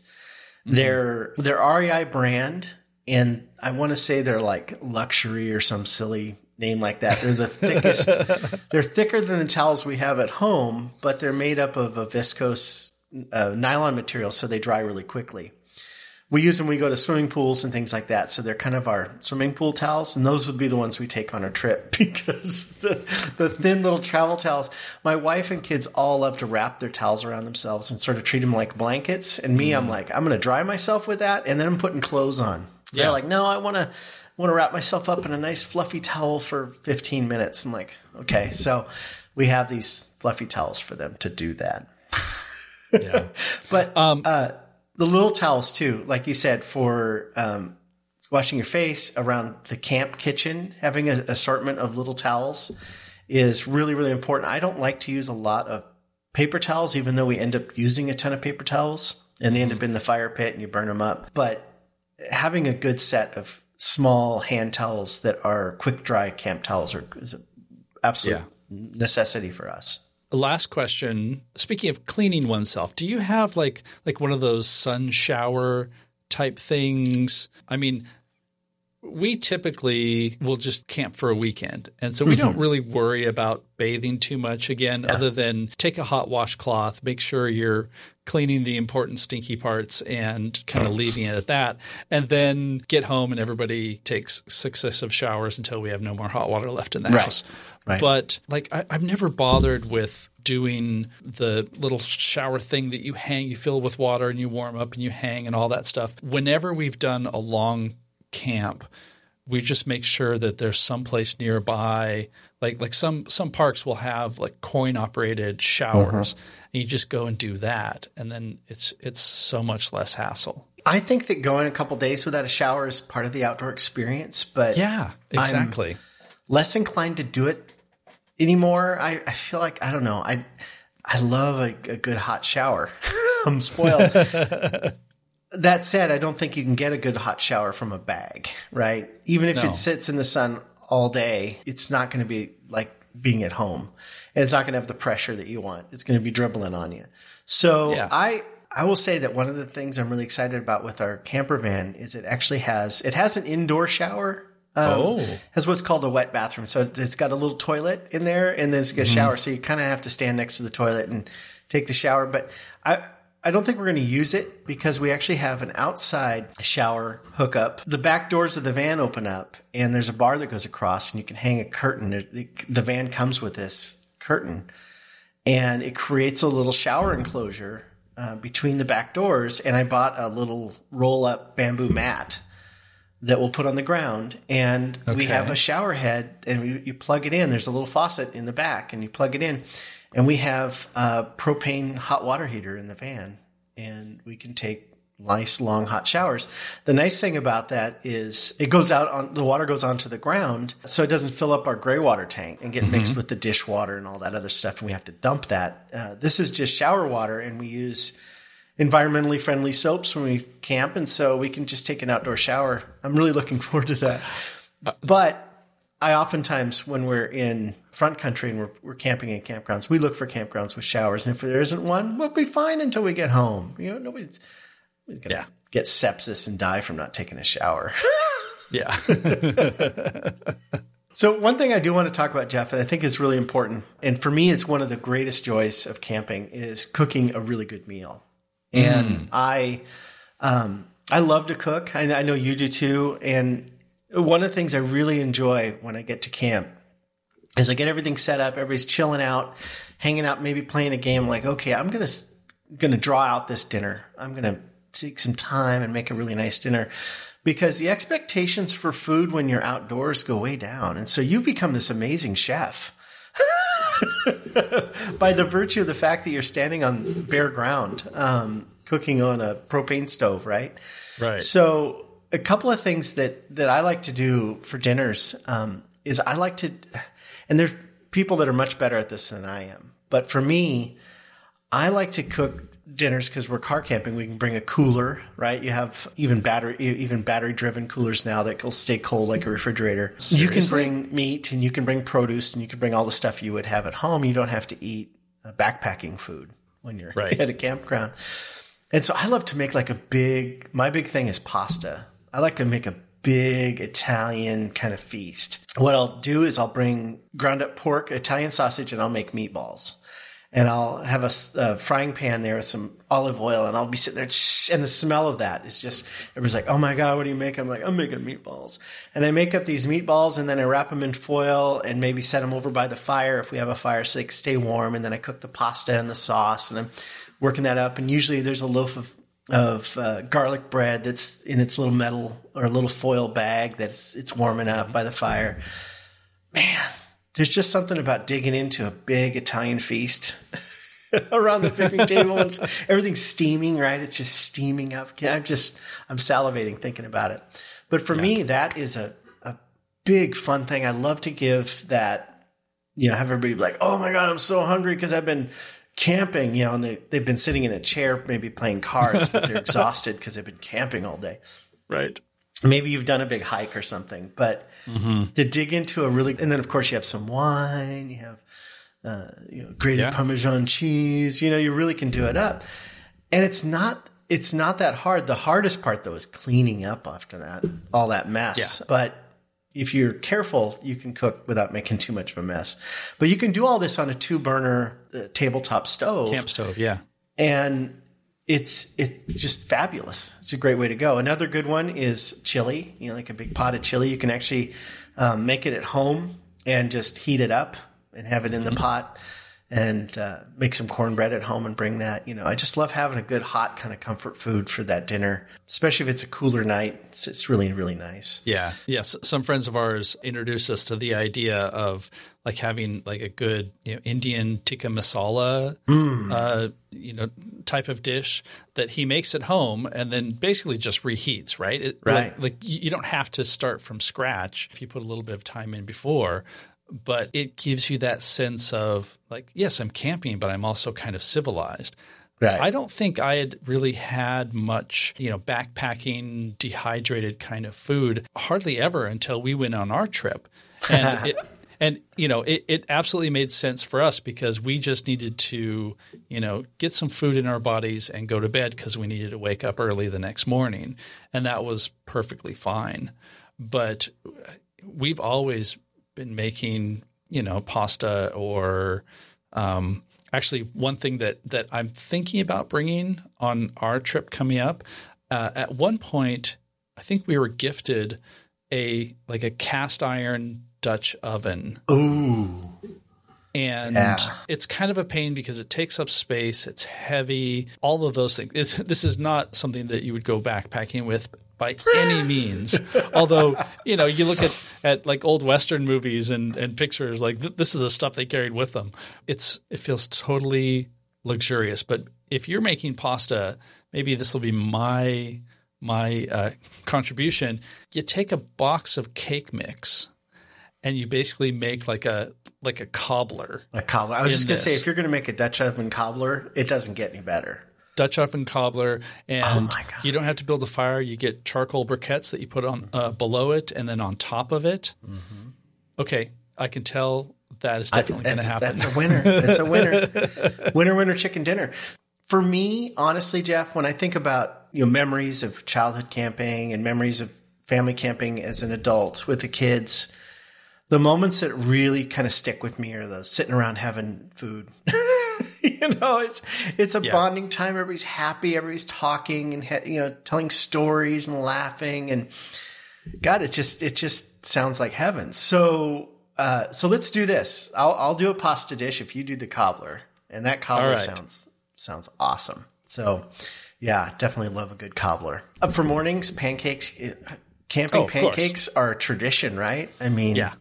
Mm-hmm. They're they're REI brand and I want to say they're like luxury or some silly name like that. They're the thickest. they're thicker than the towels we have at home, but they're made up of a viscose uh, nylon material, so they dry really quickly. We use them when we go to swimming pools and things like that. So they're kind of our swimming pool towels, and those would be the ones we take on our trip because the, the thin little travel towels. My wife and kids all love to wrap their towels around themselves and sort of treat them like blankets. And me, mm. I'm like, I'm going to dry myself with that, and then I'm putting clothes on They're Yeah. like, no, I want to want to wrap myself up in a nice fluffy towel for 15 minutes. I'm like, okay, so we have these fluffy towels for them to do that. Yeah. But uh, the little towels too, like you said, for um, washing your face around the camp kitchen, having an assortment of little towels is really, really important. I don't like to use a lot of paper towels, even though we end up using a ton of paper towels and they end up in the fire pit and you burn them up. But having a good set of small hand towels that are quick dry camp towels are, is an absolute necessity for us. Last question. Speaking of cleaning oneself, do you have like like one of those sun shower type things? I mean, we typically will just camp for a weekend. And so we mm-hmm. don't really worry about bathing too much again, other than take a hot washcloth, make sure you're cleaning the important stinky parts and kind of leaving it at that. And then get home and everybody takes successive showers until we have no more hot water left in the Right. house. Right. But like I, I've never bothered with doing the little shower thing that you hang, you fill with water and you warm up and you hang and all that stuff. Whenever we've done a long camp, we just make sure that there's some place nearby. Like like some some parks will have like coin operated showers, uh-huh. and you just go and do that, and then it's it's so much less hassle. I think that going a couple days without a shower is part of the outdoor experience, but Yeah, exactly. less inclined to do it anymore. I, I feel like I don't know. I I love a, a good hot shower. I'm spoiled. that said, I don't think you can get a good hot shower from a bag, right? Even if No. it sits in the sun all day, it's not going to be like being at home, and it's not going to have the pressure that you want. It's going to be dribbling on you. So Yeah. I I will say that one of the things I'm really excited about with our camper van is it actually has it has an indoor shower. Um, Oh. has what's called a wet bathroom. So it's got a little toilet in there, and then it's got a shower. So you kind of have to stand next to the toilet and take the shower. But I I don't think we're going to use it because we actually have an outside shower hookup. The back doors of the van open up, and there's a bar that goes across, and you can hang a curtain. The, van comes with this curtain, and it creates a little shower enclosure uh, between the back doors. And I bought a little roll up bamboo mat that we'll put on the ground and we have a shower head and you plug it in there's a little faucet in the back and you plug it in and we have a propane hot water heater in the van and we can take nice long hot showers the nice thing about that is it goes out on the water goes onto the ground so it doesn't fill up our gray water tank and get mixed with the dishwater and all that other stuff and we have to dump that uh, this is just shower water and we use environmentally friendly soaps when we camp, and so we can just take an outdoor shower. I'm really looking forward to that. But I oftentimes, when we're in front country and we're, we're camping in campgrounds, we look for campgrounds with showers, and if there isn't one, we'll be fine until we get home. You know, nobody's, nobody's gonna Yeah. get sepsis and die from not taking a shower. Yeah. So one thing I do want to talk about, Jeff, and I think is really important, and for me, it's one of the greatest joys of camping is cooking a really good meal. And I, um, I love to cook. I, I know you do too. And one of the things I really enjoy when I get to camp is I get everything set up, everybody's chilling out, hanging out, maybe playing a game. Like, okay, I'm gonna gonna draw out this dinner. I'm gonna take some time and make a really nice dinner because the expectations for food when you're outdoors go way down, and so you become this amazing chef. By the virtue of the fact that you're standing on bare ground, um, cooking on a propane stove, right? right. So a couple of things that that I like to do for dinners um, is I like to, and there's people that are much better at this than I am, but for me, I like to cook dinners because we're car camping. We can bring a cooler, right? You have even battery, even battery driven coolers now that will stay cold like a refrigerator. You can bring meat and you can bring produce and you can bring all the stuff you would have at home. You don't have to eat uh, backpacking food when you're Right. at a campground. And so I love to make like a big, my big thing is pasta. I like to make a big Italian kind of feast. What I'll do is I'll bring ground up pork, Italian sausage, and I'll make meatballs. And I'll have a frying pan there with some olive oil, and I'll be sitting there, and the smell of that is just, everybody's like, oh my God, what do you make? I'm like, I'm making meatballs. And I make up these meatballs, and then I wrap them in foil and maybe set them over by the fire if we have a fire so they stay warm. And then I cook the pasta and the sauce, and I'm working that up. And usually there's a loaf of of uh, garlic bread that's in its little metal or little foil bag that's it's warming up by the fire. Man, there's just something about digging into a big Italian feast around the picnic table and everything's steaming, right? It's just steaming up. I'm just I'm salivating thinking about it. But for yeah. me, that is a a big fun thing. I love to give that. You know, have everybody like, "Oh my god, I'm so hungry because I've been camping." You know, and they they've been sitting in a chair, maybe playing cards, but they're exhausted because they've been camping all day. Right. Maybe you've done a big hike or something, but mm-hmm. to dig into a really, and then of course you have some wine, you have uh, you know, grated yeah. Parmesan cheese. You know, you really can do it up, and it's not it's not that hard. The hardest part though is cleaning up after that, all that mess. Yeah. But if you're careful, you can cook without making too much of a mess. But you can do all this on a two burner uh, tabletop stove, camp stove, yeah, and it's it's just fabulous. It's a great way to go. Another good one is chili. You know, like a big pot of chili. You can actually um, make it at home and just heat it up and have it in the mm-hmm. pot and uh, make some cornbread at home and bring that. You know, I just love having a good hot kind of comfort food for that dinner, especially if it's a cooler night. It's, it's really, really nice. Yeah. Yes. Some friends of ours introduced us to the idea of like having like a good you know, Indian tikka masala, mm. uh, you know, type of dish that he makes at home and then basically just reheats, right? It, right. Like, like you don't have to start from scratch if you put a little bit of time in before but it gives you that sense of like, yes, I'm camping, but I'm also kind of civilized. Right. I don't think I had really had much, you know, backpacking, dehydrated kind of food hardly ever until we went on our trip. And it, and you know, it, it absolutely made sense for us because we just needed to, you know, get some food in our bodies and go to bed because we needed to wake up early the next morning. And that was perfectly fine. But we've always been making, you know, pasta or um, actually one thing that that I'm thinking about bringing on our trip coming up. Uh, at one point, I think we were gifted a like a cast iron Dutch oven. Ooh. And yeah. it's kind of a pain because it takes up space, it's heavy, all of those things. It's, this is not something that you would go backpacking with by any means. Although, you know, you look at, at like old Western movies and, and pictures, like th- this is the stuff they carried with them. It's it feels totally luxurious. But if you're making pasta, maybe this will be my my uh, contribution. You take a box of cake mix and you basically make like a like a cobbler. A cobbler. I was just gonna say if you're gonna make a Dutch oven cobbler, it doesn't get any better. Dutch oven cobbler, and oh you don't have to build a fire. You get charcoal briquettes that you put on uh, below it, and then on top of it. Mm-hmm. Okay, I can tell that is definitely going to happen. That's a winner. That's a winner. winner, winner, chicken dinner. For me, honestly, Jeff, when I think about you know memories of childhood camping and memories of family camping as an adult with the kids, the moments that really kind of stick with me are the sitting around having food. you know, it's it's a yeah. bonding time. Everybody's happy. Everybody's talking and you know telling stories and laughing and God, it just it just sounds like heaven. So uh, so let's do this. I'll I'll do a pasta dish if you do the cobbler, and that cobbler right. sounds sounds awesome. So yeah, definitely love a good cobbler. Up for mornings, pancakes. Camping oh, pancakes course. are a tradition, right? I mean, yeah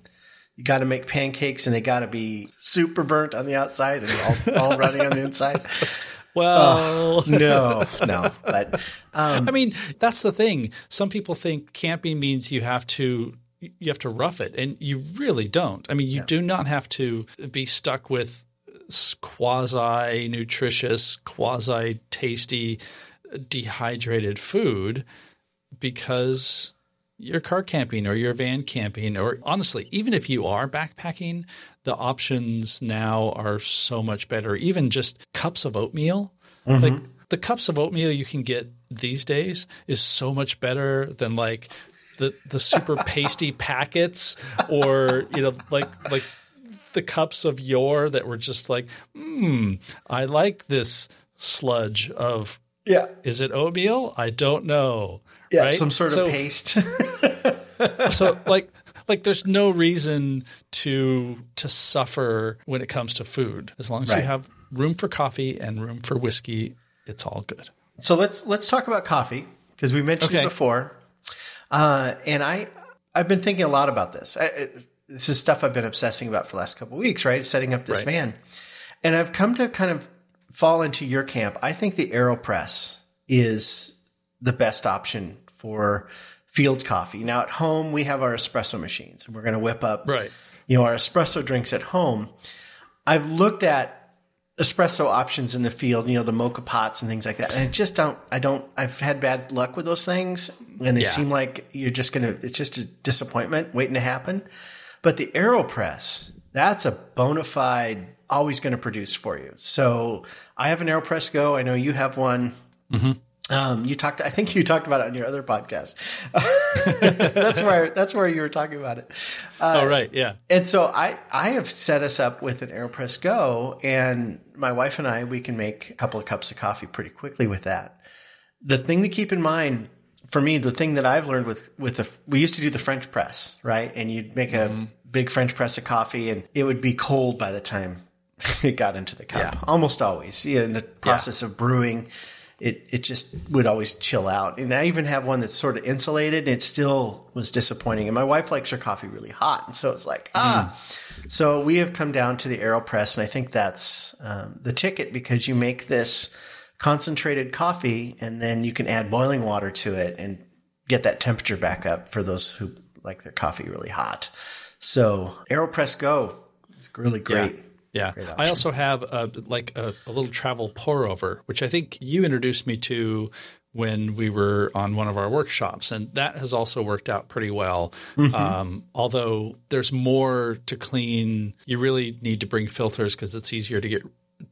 you got to make pancakes and they got to be super burnt on the outside and all, all running on the inside. Well, oh, no, no, but um, I mean that's the thing. Some people think camping means you have to you have to rough it, and you really don't. I mean, you yeah. do not have to be stuck with quasi nutritious, quasi tasty, dehydrated food because you're car camping or you're van camping, or honestly, even if you are backpacking, the options now are so much better. Even just cups of oatmeal, mm-hmm. like the cups of oatmeal you can get these days is so much better than like the the super pasty packets or you know like like the cups of yore that were just like, hmm, I like this sludge of yeah. Is it oatmeal? I don't know. Yeah, right? some sort so, of paste. so like like there's no reason to to suffer when it comes to food as long as right. you have room for coffee and room for whiskey it's all good So let's let's talk about coffee because we mentioned Okay. it before, uh, and I I've been thinking a lot about this. I, it, this is stuff I've been obsessing about for the last couple of weeks, right? Setting up this Right. van, and I've come to kind of fall into your camp. I think the Aeropress is the best option for Fields coffee. Now at home we have our espresso machines, and we're going to whip up Right. you know our espresso drinks at home. I've looked at espresso options in the field, you know, the moka pots and things like that. And I just don't, I don't, I've had bad luck with those things and they Yeah. seem like you're just going to, it's just a disappointment waiting to happen. But the AeroPress, that's a bona fide, always going to produce for you. So I have an AeroPress Go. I know you have one. Mm-hmm. Um, you talked, I think you talked about it on your other podcast. that's where, that's where you were talking about it. oh, right. Yeah. And so I, I have set us up with an AeroPress Go, and my wife and I, we can make a couple of cups of coffee pretty quickly with that. The thing to keep in mind for me, the thing that I've learned with, with the, we used to do the French press, right? And you'd make a big French press of coffee and it would be cold by the time it got into the cup. Yeah. Almost always. Yeah. In the process of brewing, it, it just would always chill out. And I even have one that's sort of insulated and it still was disappointing. And my wife likes her coffee really hot. And so it's like, ah. So we have come down to the AeroPress. And I think that's um, the ticket because you make this concentrated coffee and then you can add boiling water to it and get that temperature back up for those who like their coffee really hot. So AeroPress Go is really great. Yeah. I also have a, like a, a little travel pour over, which I think you introduced me to when we were on one of our workshops. And that has also worked out pretty well. Um, although there's more to clean, you really need to bring filters because it's easier to get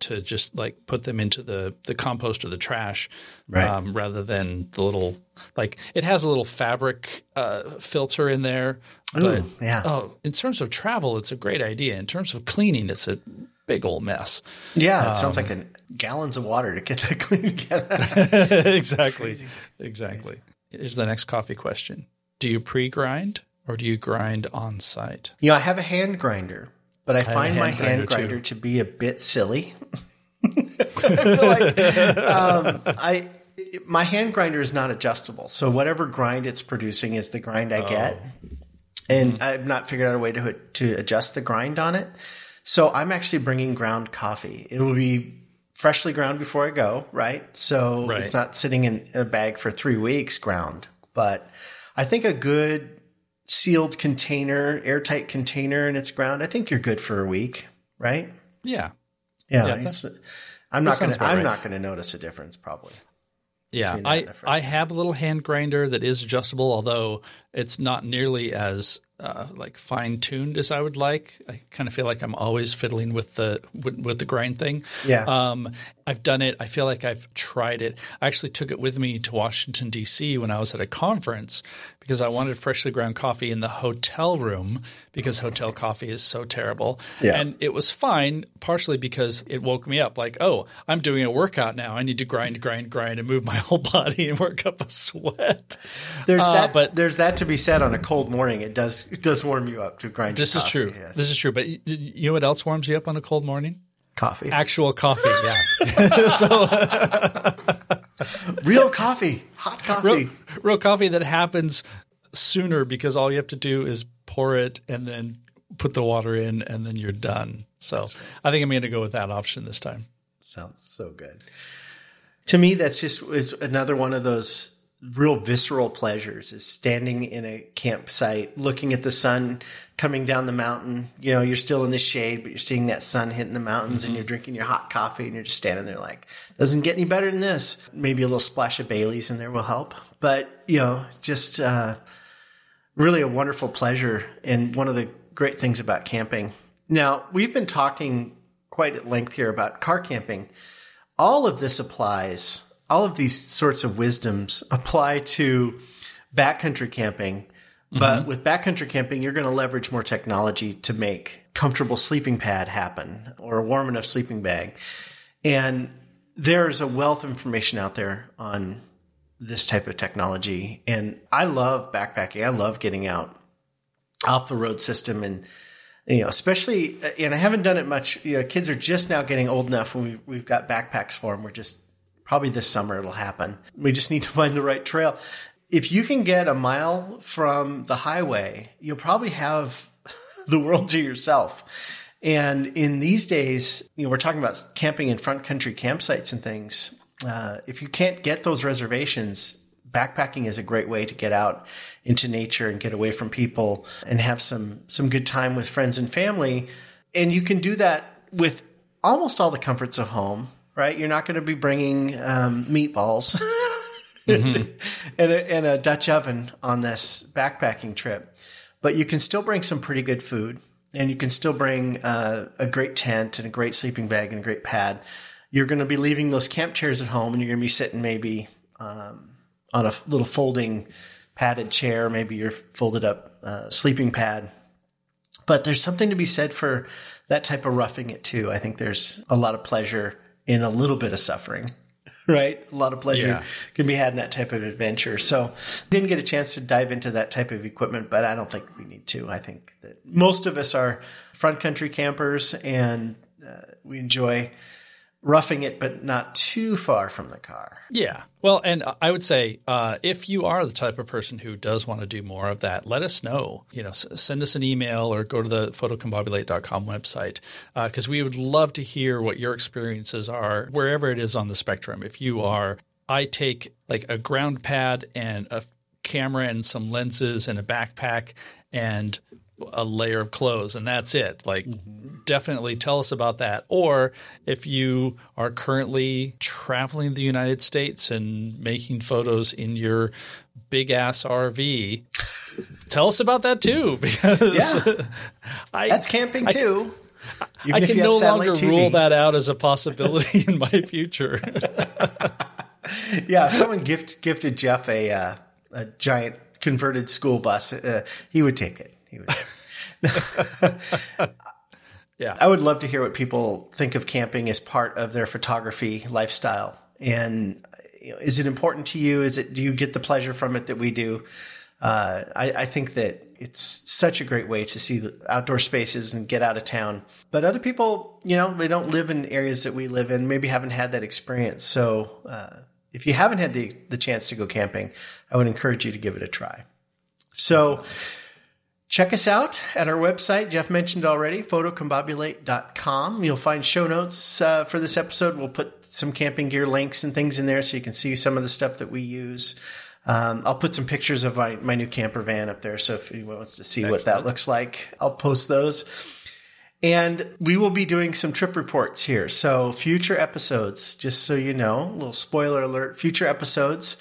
to just like put them into the, the compost or the trash Right. um, rather than the little like it has a little fabric uh, filter in there. But Ooh, yeah. oh, in terms of travel, it's a great idea. In terms of cleaning, it's a big old mess. Yeah, it sounds like a, gallons of water to get that clean again. exactly. Exactly. Here's the next coffee question. Do you pre-grind or do you grind on site? you know, I have a hand grinder, but I, find my hand grinder, grinder to be a bit silly. I like um, I my hand grinder is not adjustable, so whatever grind it's producing is the grind I get, and I've not figured out a way to to adjust the grind on it. So I'm actually bringing ground coffee. It will be freshly ground before I go, right? So Right. it's not sitting in a bag for three weeks ground. But I think a good sealed container, airtight container, and it's ground. I think you're good for a week, right? Yeah. Yeah, Yeah, I'm not gonna. I'm right. not gonna notice a difference probably. Yeah, I and a fresh I have a little hand grinder that is adjustable, although it's not nearly as uh, like fine tuned as I would like. I kind of feel like I'm always fiddling with the with, with the grind thing. Yeah. Um, I've done it. I feel like I've tried it. I actually took it with me to Washington D.C. when I was at a conference because I wanted freshly ground coffee in the hotel room because hotel coffee is so terrible. Yeah. And it was fine, partially because it woke me up. Like, oh, I'm doing a workout now. I need to grind, grind, grind, and move my whole body and work up a sweat. There's Uh, that, but- there's that to be said on a cold morning. It does it does warm you up to grind. This is true. yes. This is true. But y- y- you know what else warms you up on a cold morning? coffee, Actual coffee. Yeah. so real coffee, hot coffee. real, real coffee that happens sooner because all you have to do is pour it and then put the water in and then you're done. So I think I'm going to go with that option this time. Sounds so good. To me, that's just it's another one of those real visceral pleasures is standing in a campsite, looking at the sun coming down the mountain. You know, you're still in the shade, but you're seeing that sun hitting the mountains and you're drinking your hot coffee and you're just standing there like, doesn't get any better than this. Maybe a little splash of Bailey's in there will help. But, you know, just uh, really a wonderful pleasure and one of the great things about camping. Now, we've been talking quite at length here about car camping. All of this applies, all of these sorts of wisdoms apply to backcountry camping. But mm-hmm. with backcountry camping, you're going to leverage more technology to make comfortable sleeping pad happen or a warm enough sleeping bag. And there's a wealth of information out there on this type of technology. And I love backpacking. I love getting out off the road system and you know, especially, uh, and I haven't done it much. You know, kids are just now getting old enough when we, we've got backpacks for them. We're just probably this summer it'll happen. We just need to find the right trail. If you can get a mile from the highway, you'll probably have the world to yourself. And in these days, you know, we're talking about camping in front country campsites and things. Uh, if you can't get those reservations, backpacking is a great way to get out into nature and get away from people and have some some good time with friends and family. And you can do that with almost all the comforts of home, right? You're not going to be bringing um, meatballs mm-hmm. and, a, and a Dutch oven on this backpacking trip, but you can still bring some pretty good food. And you can still bring uh, a great tent and a great sleeping bag and a great pad. You're going to be leaving those camp chairs at home, and you're going to be sitting maybe um, on a little folding padded chair, maybe your folded up uh, sleeping pad. But there's something to be said for that type of roughing it too. I think there's a lot of pleasure in a little bit of suffering, right? A lot of pleasure yeah. can be had in that type of adventure. So didn't get a chance to dive into that type of equipment, but I don't think we need to. I think that most of us are front country campers and uh, we enjoy roughing it, but not too far from the car. Yeah. Well, and I would say uh, if you are the type of person who does want to do more of that, let us know. You know, s- send us an email or go to the photocombobulate.com website because uh, we would love to hear what your experiences are wherever it is on the spectrum. If you are, I take like a ground pad and a camera and some lenses and a backpack and – a layer of clothes and that's it. Like, mm-hmm. definitely tell us about that. Or if you are currently traveling the United States and making photos in your big ass RV, tell us about that too. Because yeah. I, that's camping too. I, I can no longer TV. rule that out as a possibility in my future. yeah, if someone gift, gifted Jeff a uh, a giant converted school bus, uh, he would take it. He would. yeah. I would love to hear what people think of camping as part of their photography lifestyle. And you know, is it important to you? Is it do you get the pleasure from it that we do? Uh, I, I, think that it's such a great way to see the outdoor spaces and get out of town. But other people, you know, they don't live in areas that we live in, maybe haven't had that experience. So uh, if you haven't had the, the chance to go camping, I would encourage you to give it a try. So. Check us out at our website. Jeff mentioned already, photocombobulate.com. You'll find show notes uh, for this episode. We'll put some camping gear links and things in there so you can see some of the stuff that we use. Um, I'll put some pictures of my, my new camper van up there. So if anyone wants to see Excellent. what that looks like, I'll post those. And we will be doing some trip reports here. So future episodes, just so you know, a little spoiler alert, future episodes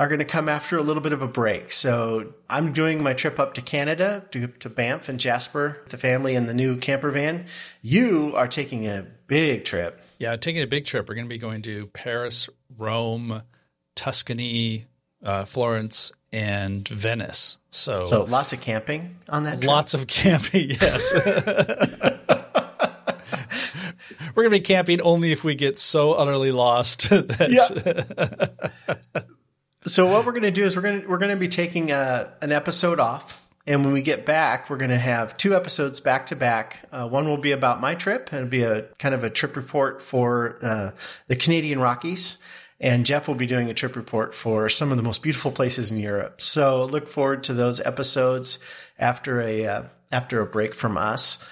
are going to come after a little bit of a break. So I'm doing my trip up to Canada to, to Banff and Jasper, the family in the new camper van. You are taking a big trip. Yeah, taking a big trip. We're going to be going to Paris, Rome, Tuscany, uh, Florence, and Venice. So, so lots of camping on that. Trip? Lots of camping. Yes. We're going to be camping only if we get so utterly lost that. Yeah. So what we're going to do is we're going to we're going to be taking a, uh, an episode off, and when we get back, we're going to have two episodes back to back. Uh, one will be about my trip, and it'll be a kind of a trip report for uh, the Canadian Rockies. And Jeff will be doing a trip report for some of the most beautiful places in Europe. So look forward to those episodes after a uh, after a break from us.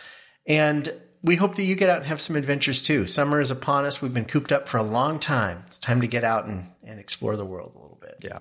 And we hope that you get out and have some adventures too. Summer is upon us. We've been cooped up for a long time. It's time to get out and, and explore the world a little. Yeah.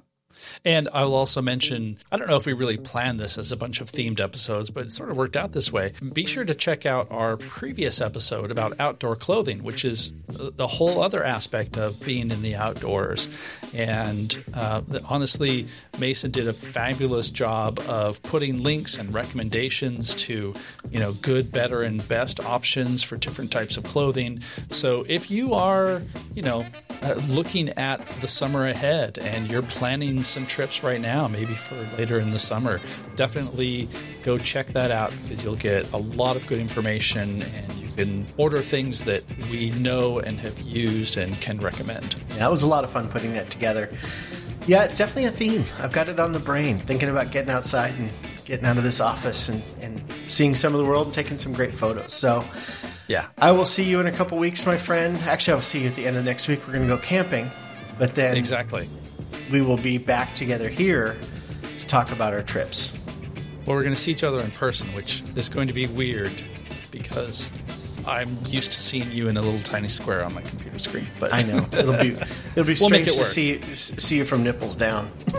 And I'll also mention I don't know if we really planned this as a bunch of themed episodes, but it sort of worked out this way. Be sure to check out our previous episode about outdoor clothing, which is the whole other aspect of being in the outdoors. And uh, honestly, Mason did a fabulous job of putting links and recommendations to, you know, good, better, and best options for different types of clothing. So if you are, you know, uh, looking at the summer ahead and you're planning some trips right now, maybe for later in the summer, definitely go check that out because you'll get a lot of good information and you can order things that we know and have used and can recommend. Yeah, that was a lot of fun putting that together. Yeah, it's definitely a theme. I've got it on the brain, thinking about getting outside and getting out of this office and, and seeing some of the world and taking some great photos. So, yeah. I will see you in a couple weeks, my friend. Actually, I will see you at the end of next week. We're going to go camping. But then Exactly. We will be back together here to talk about our trips. Well, we're going to see each other in person, which is going to be weird because I'm used to seeing you in a little tiny square on my computer screen. But I know it'll be it'll be We'll make strange it to work. see see you from nipples down.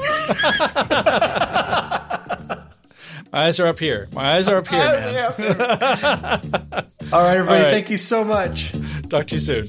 my eyes are up here. My eyes are up here, man. All right, everybody. All right. Thank you so much. Talk to you soon.